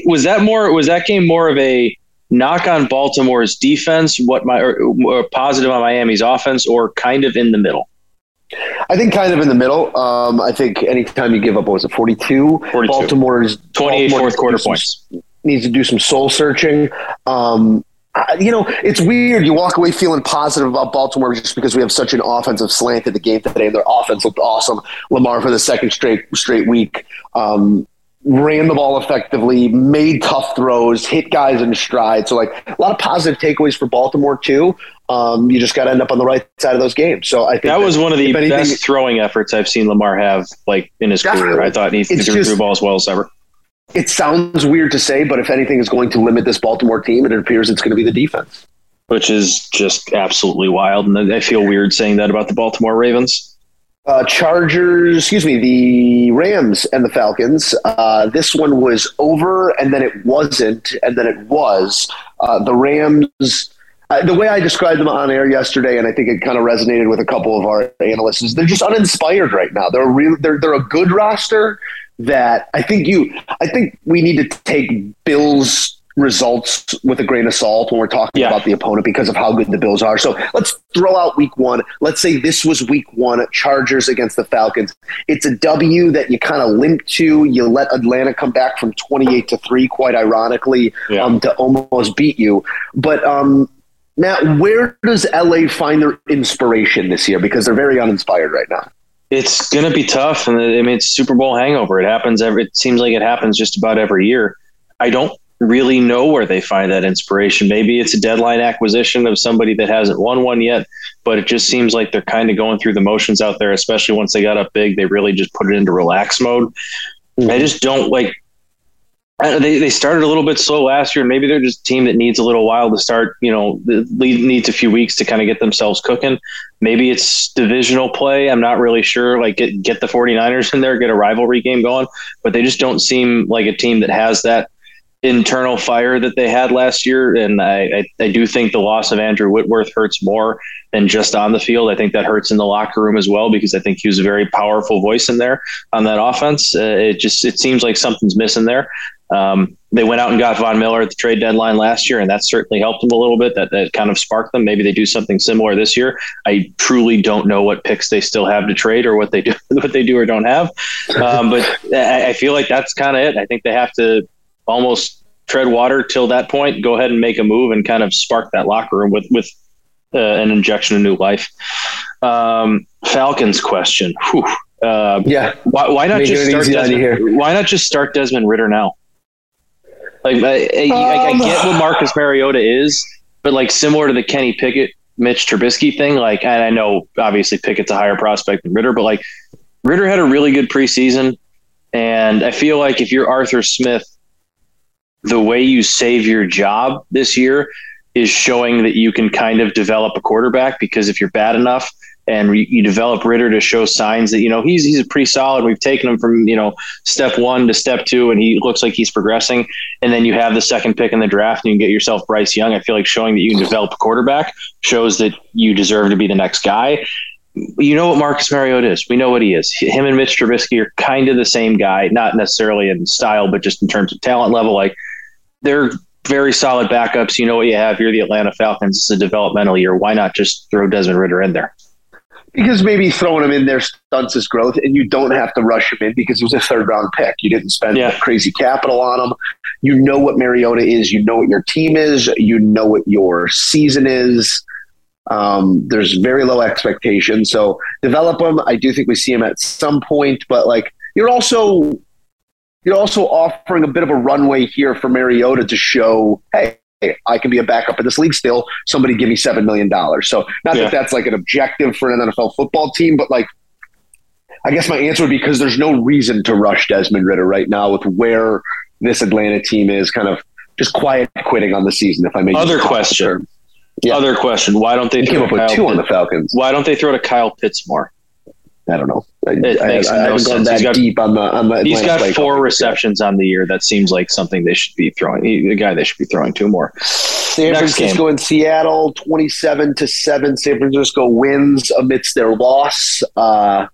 was that more? Was that game more of a knock on Baltimore's defense? What my or, or positive on Miami's offense, or kind of in the middle? I think kind of in the middle. Um, I think anytime you give up, what was it, 42? 42. Baltimore's 28 Baltimore fourth quarter needs to do points. some- Needs to do some soul searching. Um, I- you know, it's weird. You walk away feeling positive about Baltimore just because we have such an offensive slant in the game today. and Their offense looked awesome. Lamar for the second straight straight week. Um, ran the ball effectively, made tough throws, hit guys in stride. So, like a lot of positive takeaways for Baltimore too. Um, you just got to end up on the right side of those games. So I think That was one of the anything- best throwing efforts I've seen Lamar have, like in his career. I thought he threw It's threw just- the ball as well as ever. It sounds weird to say, but if anything is going to limit this Baltimore team, it appears it's going to be the defense. which is just absolutely wild. And I feel weird saying that about the Baltimore Ravens. Uh, Chargers, excuse me, the Rams and the Falcons. Uh, this one was over, and then it wasn't, and then it was. Uh, the Rams. Uh, the way I described them on air yesterday, and I think it kind of resonated with a couple of our analysts, is they're just uninspired right now. They're a real, they're they're a good roster that I think you, I think we need to take Bills results with a grain of salt when we're talking Yeah. about the opponent because of how good the Bills are. So let's throw out week one. Let's say this was week one, Chargers against the Falcons. It's a W that you kind of limp to. You let Atlanta come back from 28 to 3, quite ironically, Yeah. um, to almost beat you. But um, Matt, where does LA find their inspiration this year? Because they're very uninspired right now. It's going to be tough, and I mean it's Super Bowl hangover. It happens every. It seems like it happens just about every year. I don't really know where they find that inspiration. Maybe it's a deadline acquisition of somebody that hasn't won one yet, but it just seems like they're kind of going through the motions out there. Especially once they got up big, they really just put it into relax mode. I just don't like. Uh, they, they started a little bit slow last year. Maybe they're just a team that needs a little while to start, you know, needs a few weeks to kind of get themselves cooking. Maybe it's divisional play. I'm not really sure. Like get, get the 49ers in there, get a rivalry game going, but they just don't seem like a team that has that internal fire that they had last year. And I, I, I, do think the loss of Andrew Whitworth hurts more than just on the field. I think that hurts in the locker room as well because I think he was a very powerful voice in there on that offense. Uh, it just it seems like something's missing there. Um, they went out and got Von Miller at the trade deadline last year, and that certainly helped them a little bit. That that kind of sparked them. Maybe they do something similar this year. I truly don't know what picks they still have to trade or what they do what they do or don't have. Um, but I, I feel like that's kind of it. I think they have to almost tread water till that point. Go ahead and make a move and kind of spark that locker room with with uh, an injection of new life. Um, Falcons question. Whew. Uh, yeah. Why, why not just start Desmond, Why not just start Desmond Ridder now? Like I, I, I, um, get what Marcus Mariota is, but like similar to the Kenny Pickett, Mitch Trubisky thing, like and I know obviously Pickett's a higher prospect than Ridder, but like Ridder had a really good preseason, and I feel like if you're Arthur Smith, the way you save your job this year is showing that you can kind of develop a quarterback because if you're bad enough and re- you develop Ridder to show signs that you know he's he's pretty solid. We've taken him from you know step one to step two, and he looks like he's progressing. And then you have the second pick in the draft, and you can get yourself Bryce Young. I feel like showing that you can develop a quarterback shows that you deserve to be the next guy. You know what Marcus Mariota is. We know what he is. Him and Mitch Trubisky are kind of the same guy, not necessarily in style, but just in terms of talent level. Like they're very solid backups. You know what you have. You're the Atlanta Falcons. It's a developmental year. Why not just throw Desmond Ridder in there? Because maybe throwing him in there stunts his growth, and you don't have to rush him in because it was a third round pick. You didn't spend yeah. crazy capital on him. You know what Mariota is. You know what your team is. You know what your season is. Um, there's very low expectations. So develop him. I do think we see him at some point, but like you're also you're also offering a bit of a runway here for Mariota to show, hey, I can be a backup in this league still. Somebody give me $7 million. So, not yeah. that that's like an objective for an NFL football team, but like, I guess my answer would be because there's no reason to rush Desmond Ridder right now with where this Atlanta team is kind of just quiet quitting on the season, if I may. Other question. Yeah. Other question. Why don't they came up with two on the Falcons? Why don't they throw to Kyle Pitts more? I don't know. It I, makes I, no I haven't sense. gone that got, deep on the on the. He's got four receptions on the year. That seems like something they should be throwing. He, the guy they should be throwing two more. San Next Francisco game. and Seattle, twenty-seven to seven. San Francisco wins amidst their loss. Uh,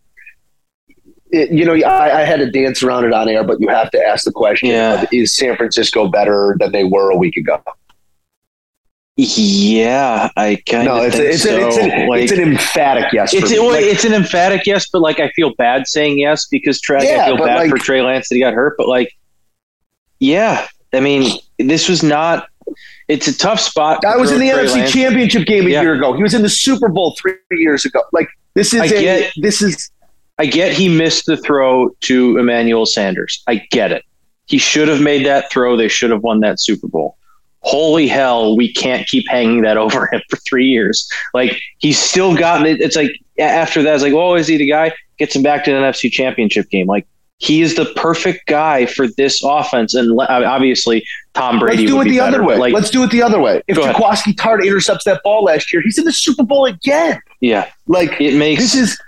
it, you know, I, I, had to dance around it on air, but you have to ask the question: yeah. of, Is San Francisco better than they were a week ago? Yeah, I kind of no, it's, it's, so. it's, an, like, it's an emphatic yes. It's, like, it's an emphatic yes, but like I feel bad saying yes because Trey, yeah, I feel bad like, for Trey Lance that he got hurt, but like, yeah, I mean, this was not. It's a tough spot. I was in the Trey NFC Lance. Championship game a yeah. year ago. He was in the Super Bowl three years ago. Like this is I a, get, this is. I get he missed the throw to Emmanuel Sanders. I get it. He should have made that throw. They should have won that Super Bowl holy hell, we can't keep hanging that over him for three years. Like he's still gotten it. It's like after that, it's like, oh, is he the guy? Gets him back to the NFC Championship game. Like he is the perfect guy for this offense. And obviously, Tom Brady. Let's do it the better. other way. Like, Let's do it the other way. If Jaquiski Tartt intercepts that ball last year, he's in the Super Bowl again. Yeah, like it makes this is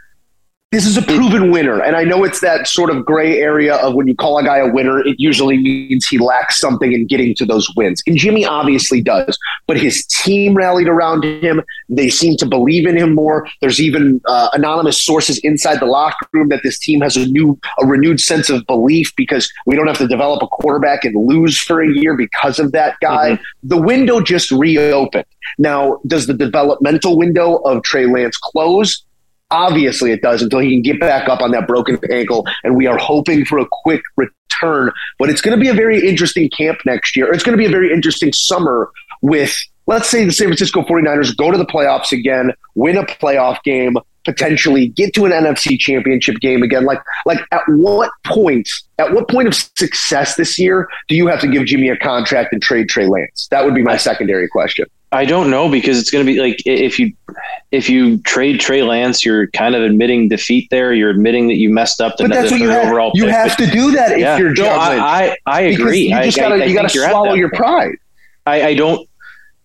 this is a proven winner. And I know it's that sort of gray area of when you call a guy a winner, it usually means he lacks something in getting to those wins. And Jimmy obviously does, but his team rallied around him. They seem to believe in him more. There's even uh, anonymous sources inside the locker room that this team has a new, a renewed sense of belief because we don't have to develop a quarterback and lose for a year because of that guy. Mm-hmm. The window just reopened. Now, does the developmental window of Trey Lance close? Obviously, it does until he can get back up on that broken ankle. And we are hoping for a quick return. But it's going to be a very interesting camp next year. It's going to be a very interesting summer with, let's say, the San Francisco 49ers go to the playoffs again, win a playoff game, potentially get to an NFC championship game again. Like, like at what point, at what point of success this year do you have to give Jimmy a contract and trade Trey Lance? That would be my secondary question. I don't know because it's going to be like if you if you trade Trey Lance, you're kind of admitting defeat there. You're admitting that you messed up the, But that's what you have. overall You pick. have to do that if yeah, you're no, John Lynch. I, I, I Because agree. You just I, gotta I, I you gotta think you're at swallow your point. pride. I, I don't.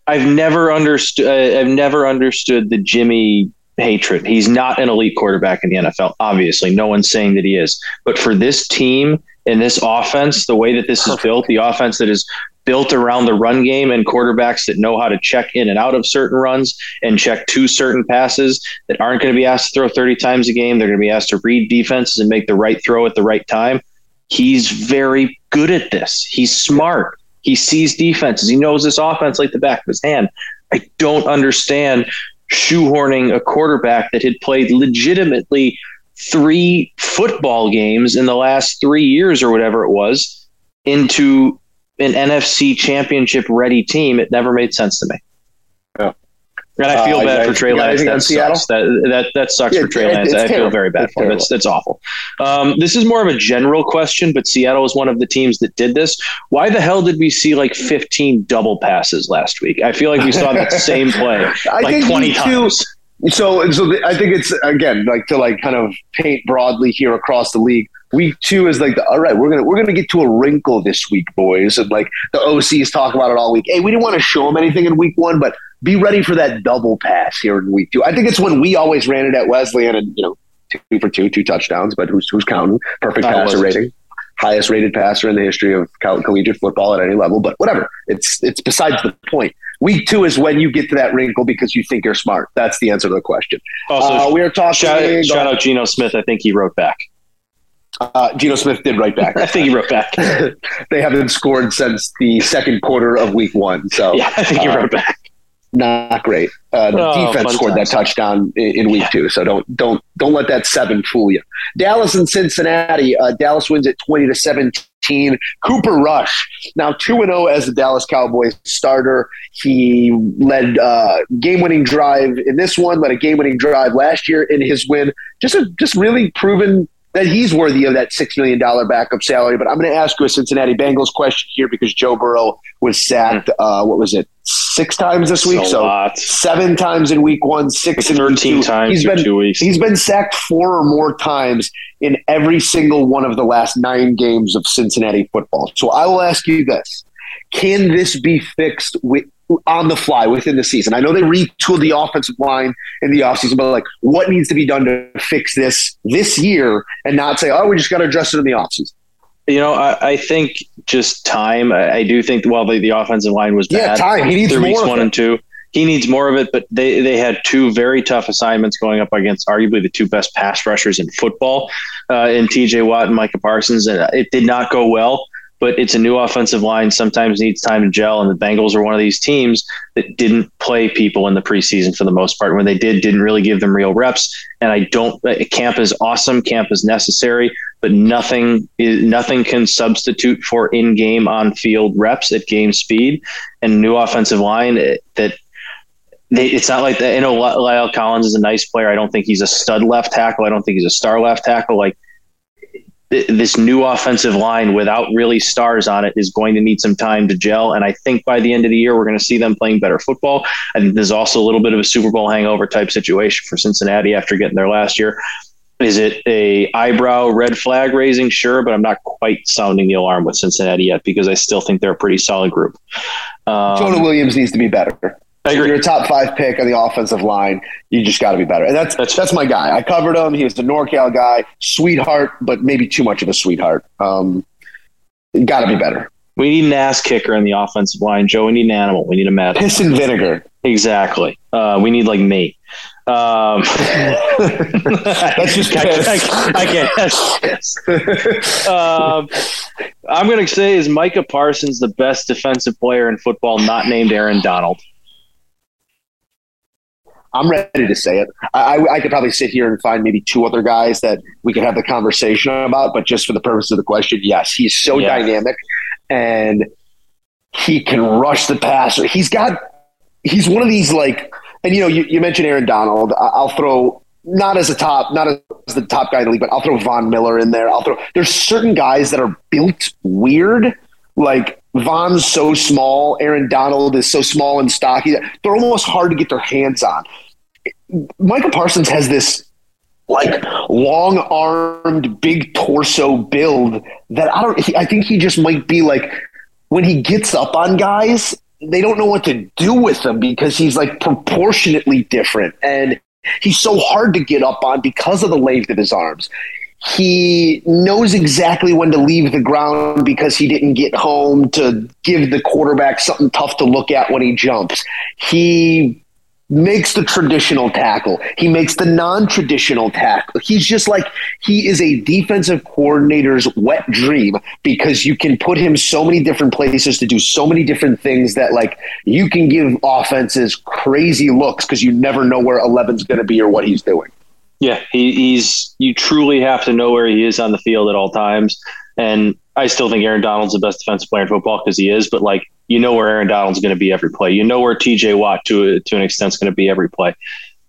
I've never understood. Uh, I've never understood the Jimmy hatred. He's not an elite quarterback in the NFL. Obviously, no one's saying that he is. But for this team and this offense, the way that this is built, the offense that is built around the run game and quarterbacks that know how to check in and out of certain runs and check to certain passes that aren't going to be asked to throw 30 times a game. They're going to be asked to read defenses and make the right throw at the right time. He's very good at this. He's smart. He sees defenses. He knows this offense like the back of his hand. I don't understand shoehorning a quarterback that had played legitimately three football games in the last three years or whatever it was into an NFC championship ready team. It never made sense to me. Yeah. And I feel Uh, bad for Trey Lance. That sucks. That, that, that sucks Yeah, for Trey it- Lance. I feel very bad It's for him. That's, that's awful. Um, this is more of a general question, but Seattle is one of the teams that did this. Why the hell did we see like 15 double passes last week? I feel like we saw that same play I like think 20 you too- times. So, so the, I think it's again like to like kind of paint broadly here across the league. Week two is like the all right. We're gonna we're gonna get to a wrinkle this week, boys, and like the OCs talk about it all week. Hey, we didn't want to show them anything in week one, but be ready for that double pass here in week two. I think it's when we always ran it at Wesleyan, and you know, two for two, two touchdowns. But who's who's counting? Perfect I passer wasn't. rating, highest rated passer in the history of collegiate football at any level. But whatever, it's it's besides the point. Week two is when you get to that wrinkle because you think you're smart. That's the answer to the question. Also, uh, we are talking. shout, shout out Geno Smith. I think he wrote back. Uh, Geno Smith did right back. I think he wrote back. they haven't scored since the second quarter of week one. So Yeah, I think he Uh, wrote back. Not great. Uh, the Oh, defense scored times. that touchdown in, in week two. So don't don't don't let that seven fool you. Dallas and Cincinnati. Uh, Dallas wins at twenty to seventeen. Cooper Rush now two and zero as the Dallas Cowboys starter. He led uh, game winning drive in this one. Led a game winning drive last year in his win. Just a, just really proven that he's worthy of that six million dollar backup salary. But I'm going to ask you a Cincinnati Bengals question here because Joe Burrow was sacked. Uh, what was it? Six times this week. So seven times in week one, six in week 13 two. times He's in been two weeks. he's been sacked four or more times in every single one of the last nine games of Cincinnati football. So I will ask you this: Can this be fixed with? On the fly within the season. I know they retooled the offensive line in the offseason, but like what needs to be done to fix this this year and not say, oh, we just got to address it in the offseason? You know, I, I think just time. I, I do think well, the, the offensive line was bad, Yeah, time. He needs more one it. and two. He needs more of it, but they they had two very tough assignments going up against arguably the two best pass rushers in football, uh, in T.J. Watt and Micah Parsons, and it did not go well. But it's a new offensive line. Sometimes needs time to gel, and the Bengals are one of these teams that didn't play people in the preseason for the most part. When they did, didn't really give them real reps. And I don't. uh, Camp is awesome. Camp is necessary, but nothing is nothing can substitute for in-game, on-field reps at game speed and new offensive line eh, that. It's not like that. You know, La'el Collins is a nice player. I don't think he's a stud left tackle. I don't think he's a star left tackle. Like th- this new offensive line without really stars on it is going to need some time to gel. And I think by the end of the year, we're going to see them playing better football. I think there's also a little bit of a Super Bowl hangover type situation for Cincinnati after getting there last year. Is it a eyebrow red flag raising? Sure, but I'm not quite sounding the alarm with Cincinnati yet because I still think they're a pretty solid group. Um, Jonah Williams needs to be better. I agree. You're a top five pick on the offensive line. You just got to be better. And that's, That's- that's my guy. I covered him. He was the NorCal guy, sweetheart, but maybe too much of a sweetheart. Um, got to be better. We need an ass kicker in the offensive line, Joe. We need an animal. We need a mad. Piss and vinegar. Exactly. Uh, we need like me. Um, That's just I. I, I can't. That's piss. Um, I'm going to say is Micah Parsons the best defensive player in football, not named Aaron Donald. I'm ready to say it. I, I, I could probably sit here and find maybe two other guys that we could have the conversation about, but just for the purpose of the question, yes, he's so Yeah. dynamic and he can rush the passer. He's got, he's one of these like, and you know, you, you mentioned Aaron Donald. I- I'll throw not as a top, not as the top guy in the league, but I'll throw Von Miller in there. I'll throw. There's certain guys that are built weird, like Von's so small, Aaron Donald is so small and stocky. They're almost hard to get their hands on. Michael Parsons has this like long armed, big torso build that I don't. I think he just might be like when he gets up on guys, they don't know what to do with him because he's like proportionately different and he's so hard to get up on because of the length of his arms. He knows exactly when to leave the ground because he didn't get home to give the quarterback something tough to look at when he jumps. He makes the traditional tackle. He makes the non-traditional tackle. He's just like he is a defensive coordinator's wet dream because you can put him so many different places to do so many different things that like you can give offenses crazy looks because you never know where 11's going to be or what he's doing. Yeah, he, he's you truly have to know where he is on the field at all times. And I still think Aaron Donald's the best defensive player in football because he is, but like you know where Aaron Donald's going to be every play. You know where TJ Watt to to an extent is going to be every play.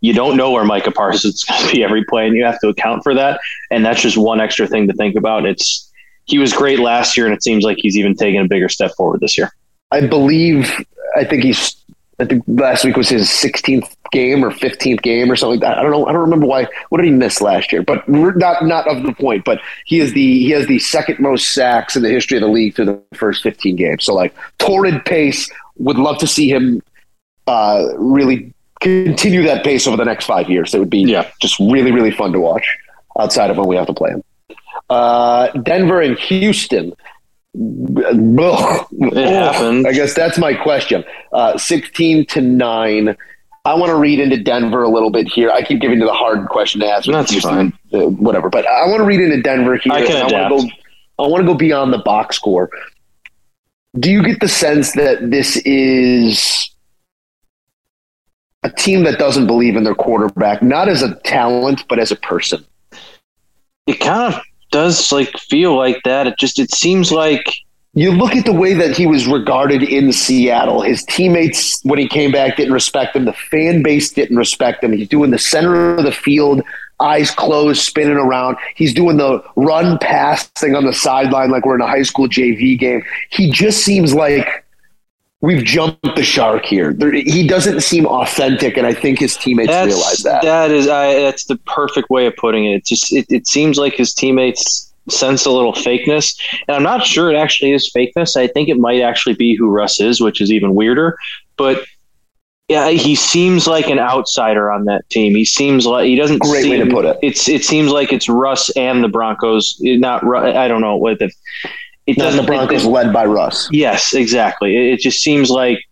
You don't know where Micah Parsons is going to be every play, and you have to account for that. And that's just one extra thing to think about. It's he was great last year, and it seems like he's even taken a bigger step forward this year. I believe. I think he's. I think last week was his 16th game or 15th game or something like that. I don't know. I don't remember why. What did he miss last year? But not not of the point. But he is the he has the second most sacks in the history of the league through the first 15 games. So like torrid pace. Would love to see him uh, really continue that pace over the next five years. It would be Yeah. just really really fun to watch. Outside of when we have to play him. Uh, Denver and Houston. Ugh. It happened. I guess that's my question. Uh, 16 to 9. I want to read into Denver a little bit here. I keep giving you the hard question to ask. That's Houston, uh, whatever. But I want to read into Denver here. I can adapt. I want to go. I want to go beyond the box score. Do you get the sense that this is a team that doesn't believe in their quarterback, not as a talent, but as a person? It kind of does like feel like that. It just it seems like You look at the way that he was regarded in Seattle. His teammates, when he came back, didn't respect him. The fan base didn't respect him. He's doing the center of the field, eyes closed, spinning around. He's doing the run pass thing on the sideline like we're in a high school JV game. He just seems like we've jumped the shark here. There, he doesn't seem authentic, and I think his teammates that's realize that. that is I, that's the perfect way of putting it. It just it, it seems like his teammates sense a little fakeness, and I'm not sure it actually is fakeness. I think it might actually be who Russ is, which is even weirder. But yeah, he seems like an outsider on that team. He seems like he doesn't. Great way seem, to put it. It's it seems like it's Russ and the Broncos. Not I don't know what the. It doesn't. the Broncos it- led by Russ. Yes, exactly. It, it just seems like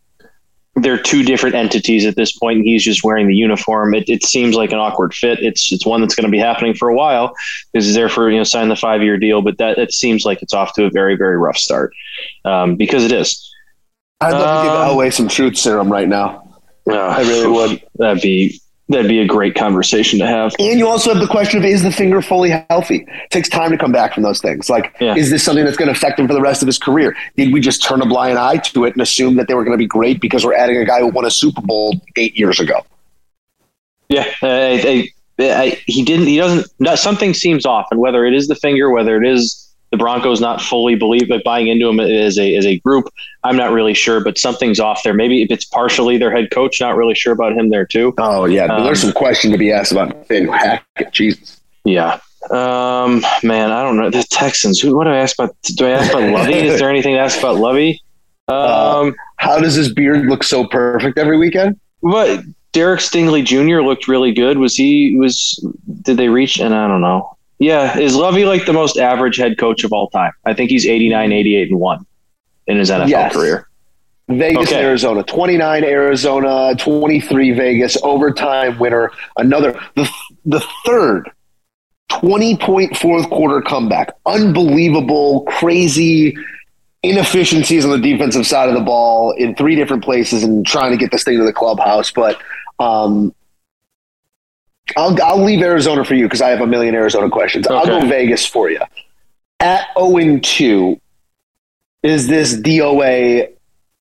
they're two different entities at this point, and he's just wearing the uniform. It, it seems like an awkward fit. It's it's one that's going to be happening for a while because he's there for you know sign the five year deal, but that it seems like it's off to a very very rough start um, because it is. I'd love to give Um, Elway some truth serum right now. I really would. That'd be that'd be a great conversation to have. And you also have the question of is the finger fully healthy? It takes time to come back from those things. Like, Yeah. is this something that's going to affect him for the rest of his career? Did we just turn a blind eye to it and assume that they were going to be great because we're adding a guy who won a Super Bowl eight years ago? Yeah, uh, I, I, I, he didn't. He doesn't. Something seems off, and whether it is the finger, whether it is the Broncos not fully believe, but buying into him as a as a group, I'm not really sure. But something's off there. Maybe if it's partially their head coach, not really sure about him there too. Oh, yeah. Um, There's some question to be asked about Nathaniel Hackett. Jesus. Yeah. Um, man, I don't know the Texans. Who? What do I ask about? Do I ask about Lovie? is there anything to ask about Lovie? Um, How does his beard look so perfect every weekend? but Derek Stingley Jr. looked really good. Was he? Was did they reach? And I don't know. Yeah, is Lovie like the most average head coach of all time? I think he's 89, 88, and one in his NFL Yes. career. Vegas, Okay. Arizona, 29 Arizona, 23 Vegas, overtime winner. Another, the, the third 20 point fourth quarter comeback. Unbelievable, crazy inefficiencies on the defensive side of the ball in three different places and trying to get this thing to the clubhouse. But um, I'll, I'll leave Arizona for you because I have a million Arizona questions. I'll go Vegas for you. At 0 2, is this DOA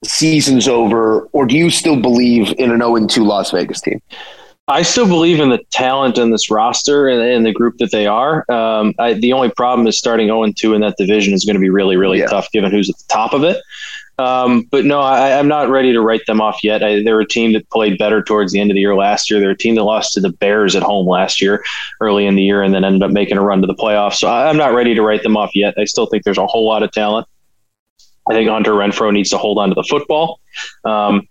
season's over, or do you still believe in an 0 2 Las Vegas team? I still believe in the talent in this roster and, and the group that they are. Um, I, the only problem is starting 0 2 in that division is going to be really, really Yeah. tough given who's at the top of it. Um, but no, I, I'm not ready to write them off yet. I, they're a team that played better towards the end of the year last year. They're a team that lost to the Bears at home last year, early in the year, and then ended up making a run to the playoffs. So I, I'm not ready to write them off yet. I still think there's a whole lot of talent. I think Hunter Renfrow needs to hold on to the football. Um,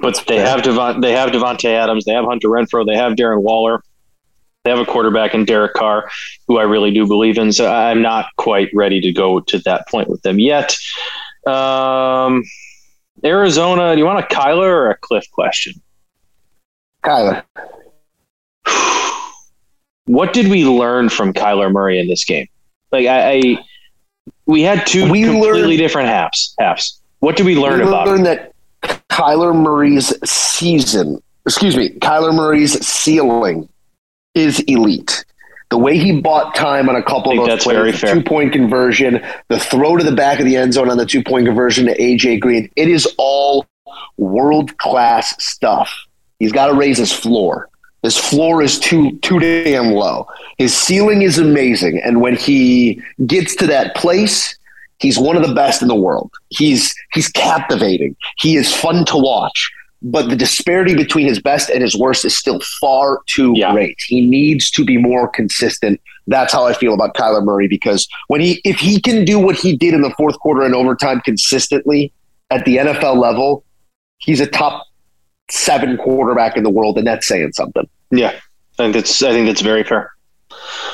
but they have Devon, they have Davante Adams, they have Hunter Renfrow, they have Darren Waller, they have a quarterback in Derek Carr, who I really do believe in. So I'm not quite ready to go to that point with them yet. Um, Arizona, do you want a Kyler or a Cliff question? Kyler. What did we learn from Kyler Murray in this game? Like I, I we had two We completely learned- different halves. Halves. What did we learn we about him? learned that Kyler Murray's season, excuse me, Kyler Murray's ceiling is elite. The way he bought time on a couple of those plays, two point conversion, the throw to the back of the end zone on the two point conversion to AJ Green, it is all world class stuff. He's got to raise his floor. His floor is too too damn low. His ceiling is amazing, and when he gets to that place, he's one of the best in the world. He's he's captivating. He is fun to watch. But the disparity between his best and his worst is still far too Yeah. great. He needs to be more consistent. That's how I feel about Kyler Murray because when he if he can do what he did in the fourth quarter and overtime consistently at the NFL level, he's a top seven quarterback in the world, and that's saying something. Yeah, I think that's I think that's very fair.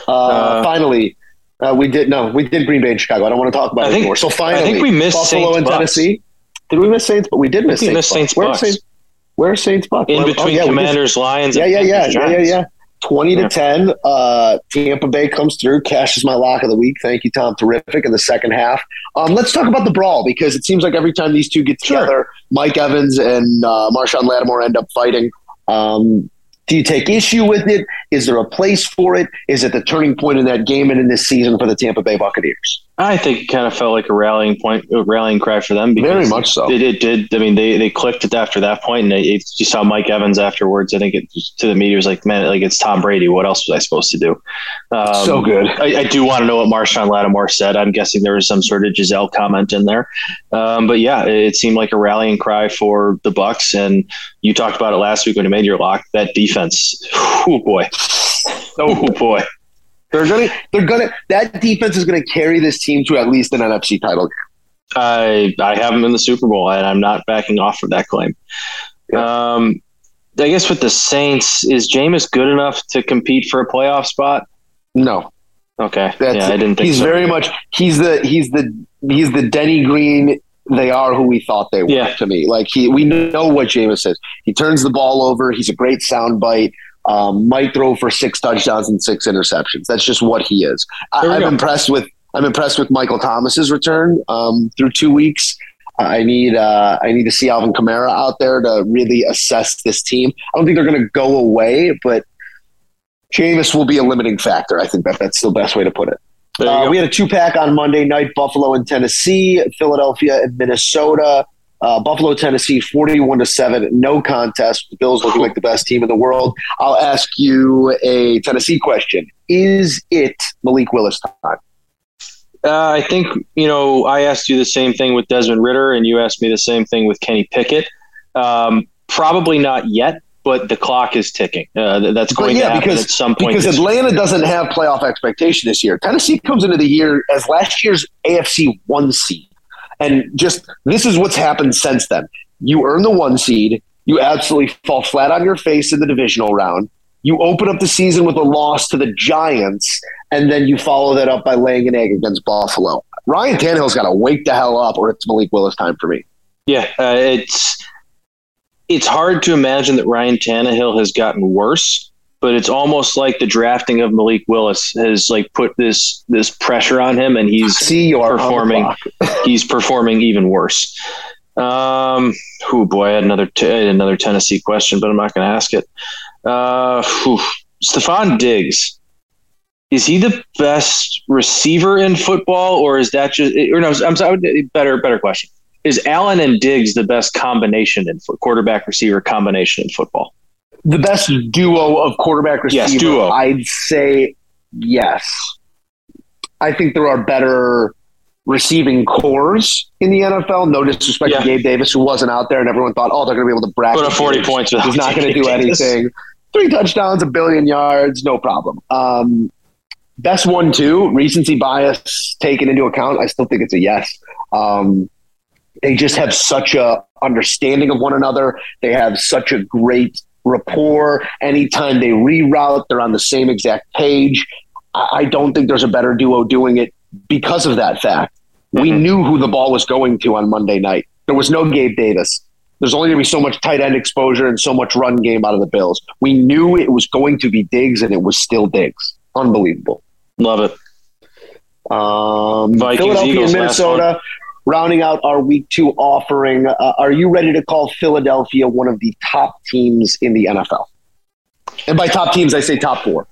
Uh, Uh, finally, uh, we did no, we did Green Bay and Chicago. I don't want to talk about I it think- anymore. So finally, I think we missed Buffalo Saints and Bucks. Tennessee. Did we miss Saints? But we did miss we Saints. missed. Saints. Saints? Where's Saints Bucks? In Oh, between yeah, we just- Commanders, Lions, yeah, yeah, yeah, yeah, yeah, yeah. Twenty Yeah. to ten. Uh, Tampa Bay comes through, cashes my lock of the week. Thank you, Tom. Terrific in the second half. Um, let's talk about the brawl because it seems like every time these two get Sure. together, Mike Evans and uh, Marshon Lattimore end up fighting. Um, do you take issue with it? Is there a place for it? Is it the turning point in that game and in this season for the Tampa Bay Buccaneers? I think it kind of felt like a rallying point, a rallying cry for them. Because Very much so. It, it did. I mean, they, they clicked it after that point, and it, it, you saw Mike Evans afterwards. I think it to the media was like, "Man, like it's Tom Brady. What else was I supposed to do?" Um, so good. I, I do want to know what Marshon Lattimore said. I'm guessing there was some sort of Gisele comment in there, um, but yeah, it, it seemed like a rallying cry for the Bucks. And you talked about it last week when you made your lock. That defense, oh boy, oh boy. They're gonna, they're gonna. That defense is gonna carry this team to at least an NFC title. I I have them in the Super Bowl, and I'm not backing off of that claim. Um, I guess with the Saints, is Jameis good enough to compete for a playoff spot? No, Okay, That's yeah, I didn't think he's so. very much he's the he's the he's the Denny Green they are who we thought they were Yeah. to me. Like he we know what Jameis is. He turns the ball over, he's a great sound bite. Um, might throw for six touchdowns and six interceptions. That's just what he is. I, I'm go. impressed with I'm impressed with Michael Thomas's return um, through two weeks. I need uh, I need to see Alvin Kamara out there to really assess this team. I don't think they're going to go away, but Jameis will be a limiting factor. I think that that's the best way to put it. Uh, we had a two pack on Monday night Buffalo and Tennessee, Philadelphia and Minnesota. Uh, Buffalo, Tennessee, 41 to 7, no contest. The Bills looking like the best team in the world. I'll ask you a Tennessee question. Is it Malik Willis time? Uh, I think you know. I asked you the same thing with Desmond Ridder, and you asked me the same thing with Kenny Pickett. Um, probably not yet, but the clock is ticking. Uh, that's going yeah, to happen because- at some point. Because Atlanta doesn't have playoff expectation this year. Tennessee comes into the year as last year's AFC one seed. And just this is what's happened since then. You earn the one seed, you absolutely fall flat on your face in the divisional round. You open up the season with a loss to the Giants, and then you follow that up by laying an egg against Buffalo. Ryan Tannehill's got to wake the hell up, or it's Malik Willis time for me. Yeah, uh, it's it's hard to imagine that Ryan Tannehill has gotten worse, but it's almost like the drafting of Malik Willis has like put this this pressure on him, and he's See performing. he's performing even worse. Um, oh boy, I had another t- I had another Tennessee question, but I'm not going to ask it. Uh, whew. Stefon Diggs. Is he the best receiver in football, or is that just? Or no, I'm sorry. Better, better question. Is Allen and Diggs the best combination in quarterback receiver combination in football? The best duo of quarterback receiver. Yes, duo. I'd say yes. I think there are better receiving corps in the NFL. No disrespect Yeah. to Gabe Davis, who wasn't out there, and everyone thought, oh, they're going to be able to bracket. Put up 40 Davis. points He's not going to do anything. Three touchdowns, a billion yards, no problem. Um, best one too. Recency bias taken into account. I still think it's a yes. Um, they just have such a understanding of one another. They have such a great rapport. Anytime they reroute, they're on the same exact page. I, I don't think there's a better duo doing it because of that fact. We Mhm. knew who the ball was going to on Monday night. There was no Gabe Davis. There's only going to be so much tight end exposure and so much run game out of the Bills. We knew it was going to be Diggs, and it was still Diggs. Unbelievable. Love it. Um, Vikings, Philadelphia Eagles, Minnesota, rounding out our week two offering. Uh, are you ready to call Philadelphia one of the top teams in the NFL? And by top teams, I say top four.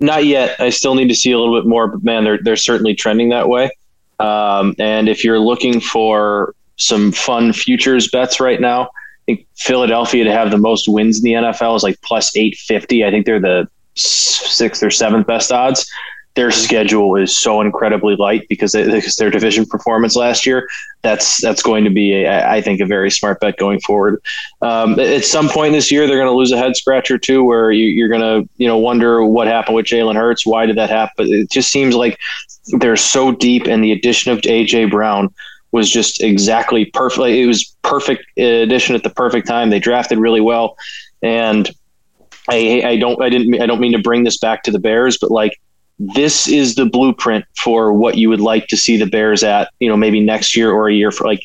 Not yet. I still need to see a little bit more, but man, they're they're certainly trending that way. Um, and if you're looking for some fun futures bets right now, I think Philadelphia to have the most wins in the NFL is like plus eight fifty. I think they're the sixth or seventh best odds. Their schedule is so incredibly light because, they, because their division performance last year. That's that's going to be, a, I think, a very smart bet going forward. Um, at some point this year, they're going to lose a head scratcher too, where you, you're going to, you know, wonder what happened with Jalen Hurts. Why did that happen? But it just seems like they're so deep, and the addition of AJ Brown was just exactly perfect. It was perfect addition at the perfect time. They drafted really well, and I, I don't, I didn't, I don't mean to bring this back to the Bears, but like this is the blueprint for what you would like to see the Bears at, you know, maybe next year or a year for like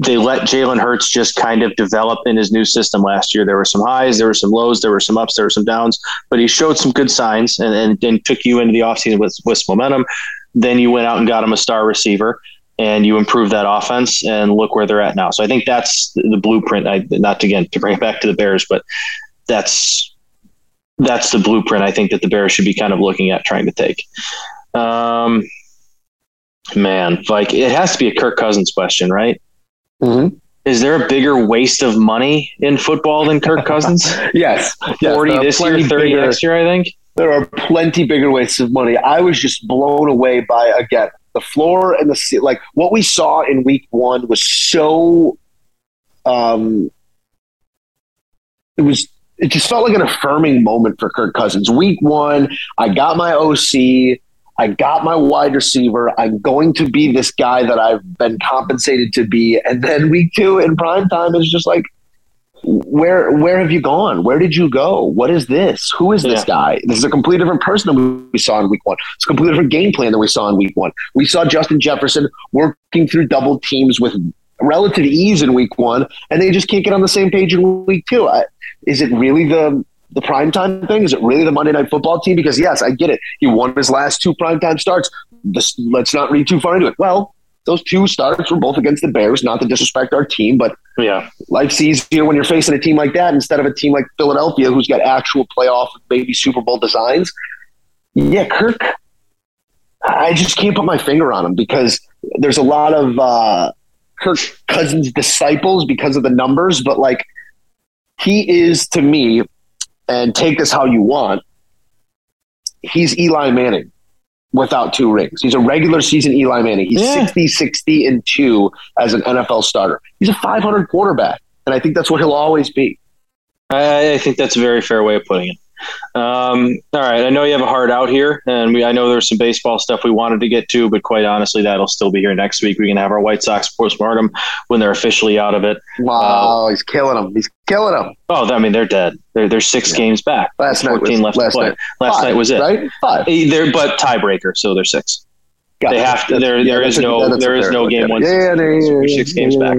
they let Jalen Hurts just kind of develop in his new system last year. There were some highs, there were some lows, there were some ups, there were some downs, but he showed some good signs and, and, and took you into the offseason with, with momentum. Then you went out and got him a star receiver and you improved that offense and look where they're at now. So I think that's the blueprint. I, not to, again, to bring it back to the Bears, but that's, that's the blueprint I think that the Bears should be kind of looking at trying to take. Um, man, like it has to be a Kirk Cousins question, right? Mm-hmm. Is there a bigger waste of money in football than Kirk Cousins? Yes. yes 40 there this year, 30 bigger- next year, I think. There are plenty bigger wastes of money. I was just blown away by again the floor and the like. What we saw in week one was so. Um, it was. It just felt like an affirming moment for Kirk Cousins. Week one, I got my OC. I got my wide receiver. I'm going to be this guy that I've been compensated to be. And then week two in prime time is just like, where where have you gone? Where did you go? What is this? Who is this Yeah. guy? This is a completely different person than we saw in week one. It's a completely different game plan than we saw in week one. We saw Justin Jefferson working through double teams with relative ease in week one, and they just can't get on the same page in week two. I, is it really the the primetime thing? Is it really the Monday Night Football team? Because yes, I get it. He won his last two primetime starts. This, let's not read too far into it. Well, those two starts were both against the Bears. Not to disrespect our team, but Yeah. life's easier when you're facing a team like that instead of a team like Philadelphia, who's got actual playoff, maybe Super Bowl designs. Yeah, Kirk. I just can't put my finger on him because there's a lot of uh, Kirk Cousins disciples because of the numbers, but like he is to me, and take this how you want. He's Eli Manning without two rings. He's a regular season Eli Manning. He's Yeah. 60, 60, and two as an NFL starter. He's a 500 quarterback, and I think that's what he'll always be. I, I think that's a very fair way of putting it. Um, all right. I know you have a heart out here, and we, I know there's some baseball stuff we wanted to get to, but quite honestly, that'll still be here next week. We can have our White Sox postmortem when they're officially out of it. Wow, he's killing them. He's killing them. Oh, I mean, they're dead. They're, they're six games back. Last night 14 was- left last to play. night. Last Five, night was it. right? Five. Eh, They're, but tiebreaker, so they're six. Got They it. have to- That's- there- yeah, there is no- there is no game at one, Yeah, six yeah, games, yeah, yeah, six yeah, games yeah, back.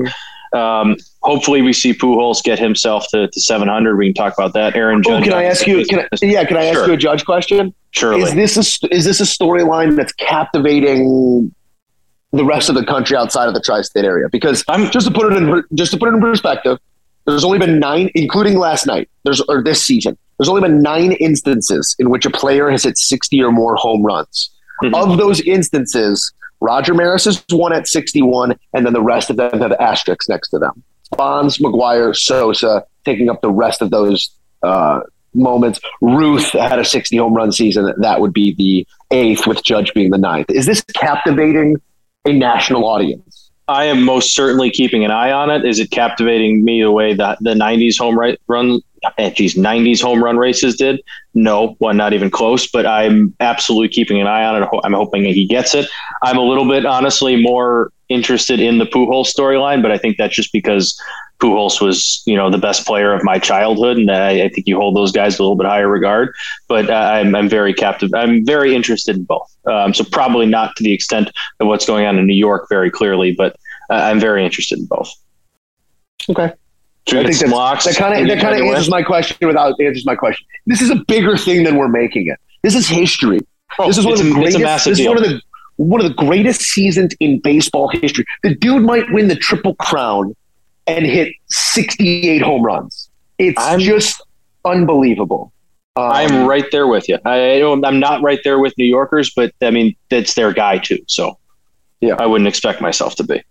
yeah. Um, hopefully, we see Pujols get himself to, to 700. We can talk about that. Aaron Oh, can I ask you? Can I, yeah, can I ask Sure. you a judge question? Surely. Is this a is this a storyline that's captivating the rest of the country outside of the tri-state area? Because I'm- just to put it in just to put it in perspective, there's only been nine, including last night. There's or this season. There's only been nine instances in which a player has hit 60 or more home runs. Mhm. Of those instances, Roger Maris is one at 61, and then the rest of them have asterisks next to them. Bonds, McGwire, Sosa taking up the rest of those uh, moments. Ruth had a 60 home run season. That would be the eighth, with Judge being the ninth. Is this captivating a national audience? I am most certainly keeping an eye on it. Is it captivating me the way that the '90s home run, eh, geez, '90s home run races did? No, one not even close. But I'm absolutely keeping an eye on it. I'm hoping he gets it. I'm a little bit honestly more interested in the Pujols storyline, but I think that's just because Pujols was, you know, the best player of my childhood, and I, I think you hold those guys a little bit higher regard. But uh, I'm, I'm very captive. I'm very interested in both. Um, so probably not to the extent of what's going on in New York, very clearly, but uh, I'm very interested in both. Okay. I think locks, that kind of that kind of answers my question without answers my question. This is a bigger thing than we're making it. This is history. Oh, this is one of the greatest. This is one of the one of the greatest seasons in baseball history. The dude might win the triple crown and hit 68 home runs. It's I'm, just unbelievable. Um, I'm right there with you. I, I'm not right there with New Yorkers, but I mean, that's their guy too. So yeah, I wouldn't expect myself to be.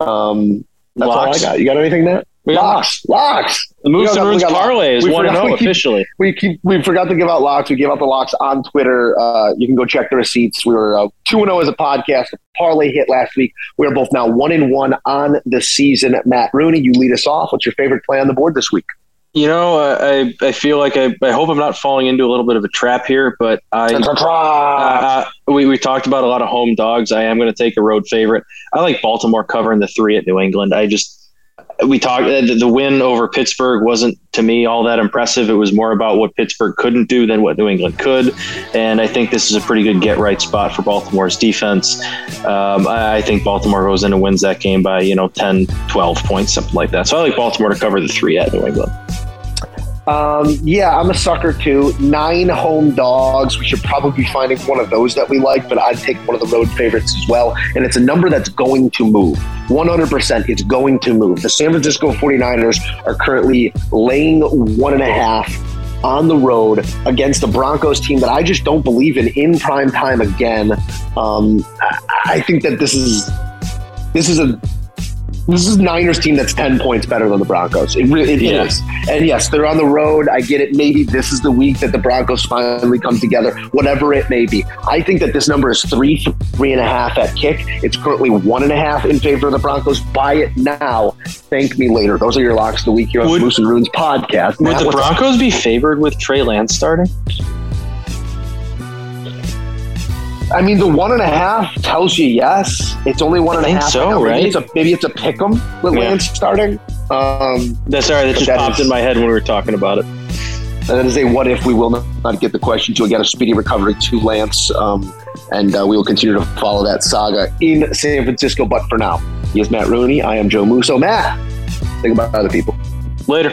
Um, that's Locks. all I got. You got anything, Matt? We locks, locks. The Moose and Runes parlay is one and zero oh officially. We keep we forgot to give out locks. We gave out the locks on Twitter. Uh, you can go check the receipts. We were uh, two and zero oh as a podcast. The parlay hit last week. We are both now one and one on the season. Matt Rooney, you lead us off. What's your favorite play on the board this week? You know, uh, I I feel like I, I hope I'm not falling into a little bit of a trap here, but I uh, uh, we we talked about a lot of home dogs. I am going to take a road favorite. I like Baltimore covering the three at New England. I just we talked uh, the win over Pittsburgh wasn't to me all that impressive. It was more about what Pittsburgh couldn't do than what New England could, and I think this is a pretty good get right spot for Baltimore's defense. Um, I, I, think Baltimore goes in and wins that game by you know 10, 12 points, something like that. So I like Baltimore to cover the three at New England. Um, yeah, I'm a sucker too. Nine home dogs. We should probably be finding one of those that we like, but I'd take one of the road favorites as well. And it's a number that's going to move. 100% it's going to move. The San Francisco 49ers are currently laying one and a half on the road against the Broncos team that I just don't believe in in prime time again. Um, I think that this is this is a this is Niners team that's 10 points better than the Broncos. It really it yeah. is. And yes, they're on the road. I get it. Maybe this is the week that the Broncos finally come together, whatever it may be. I think that this number is three, three and a half at kick. It's currently one and a half in favor of the Broncos. Buy it now. Thank me later. Those are your locks of the week here on would, Moose and Runes podcast. Would Matt, the Broncos be favored with Trey Lance starting? I mean, the one and a half tells you yes. It's only one and a half. So maybe right? It's a, maybe it's a pick 'em with yeah. Lance starting. Um, That's all right. That just that popped is, in my head when we were talking about it. And that is a what if we will not get the question to get a speedy recovery to Lance, um, and uh, we will continue to follow that saga in San Francisco. But for now, he is Matt Rooney. I am Joe Musso. Matt, think about other people. Later.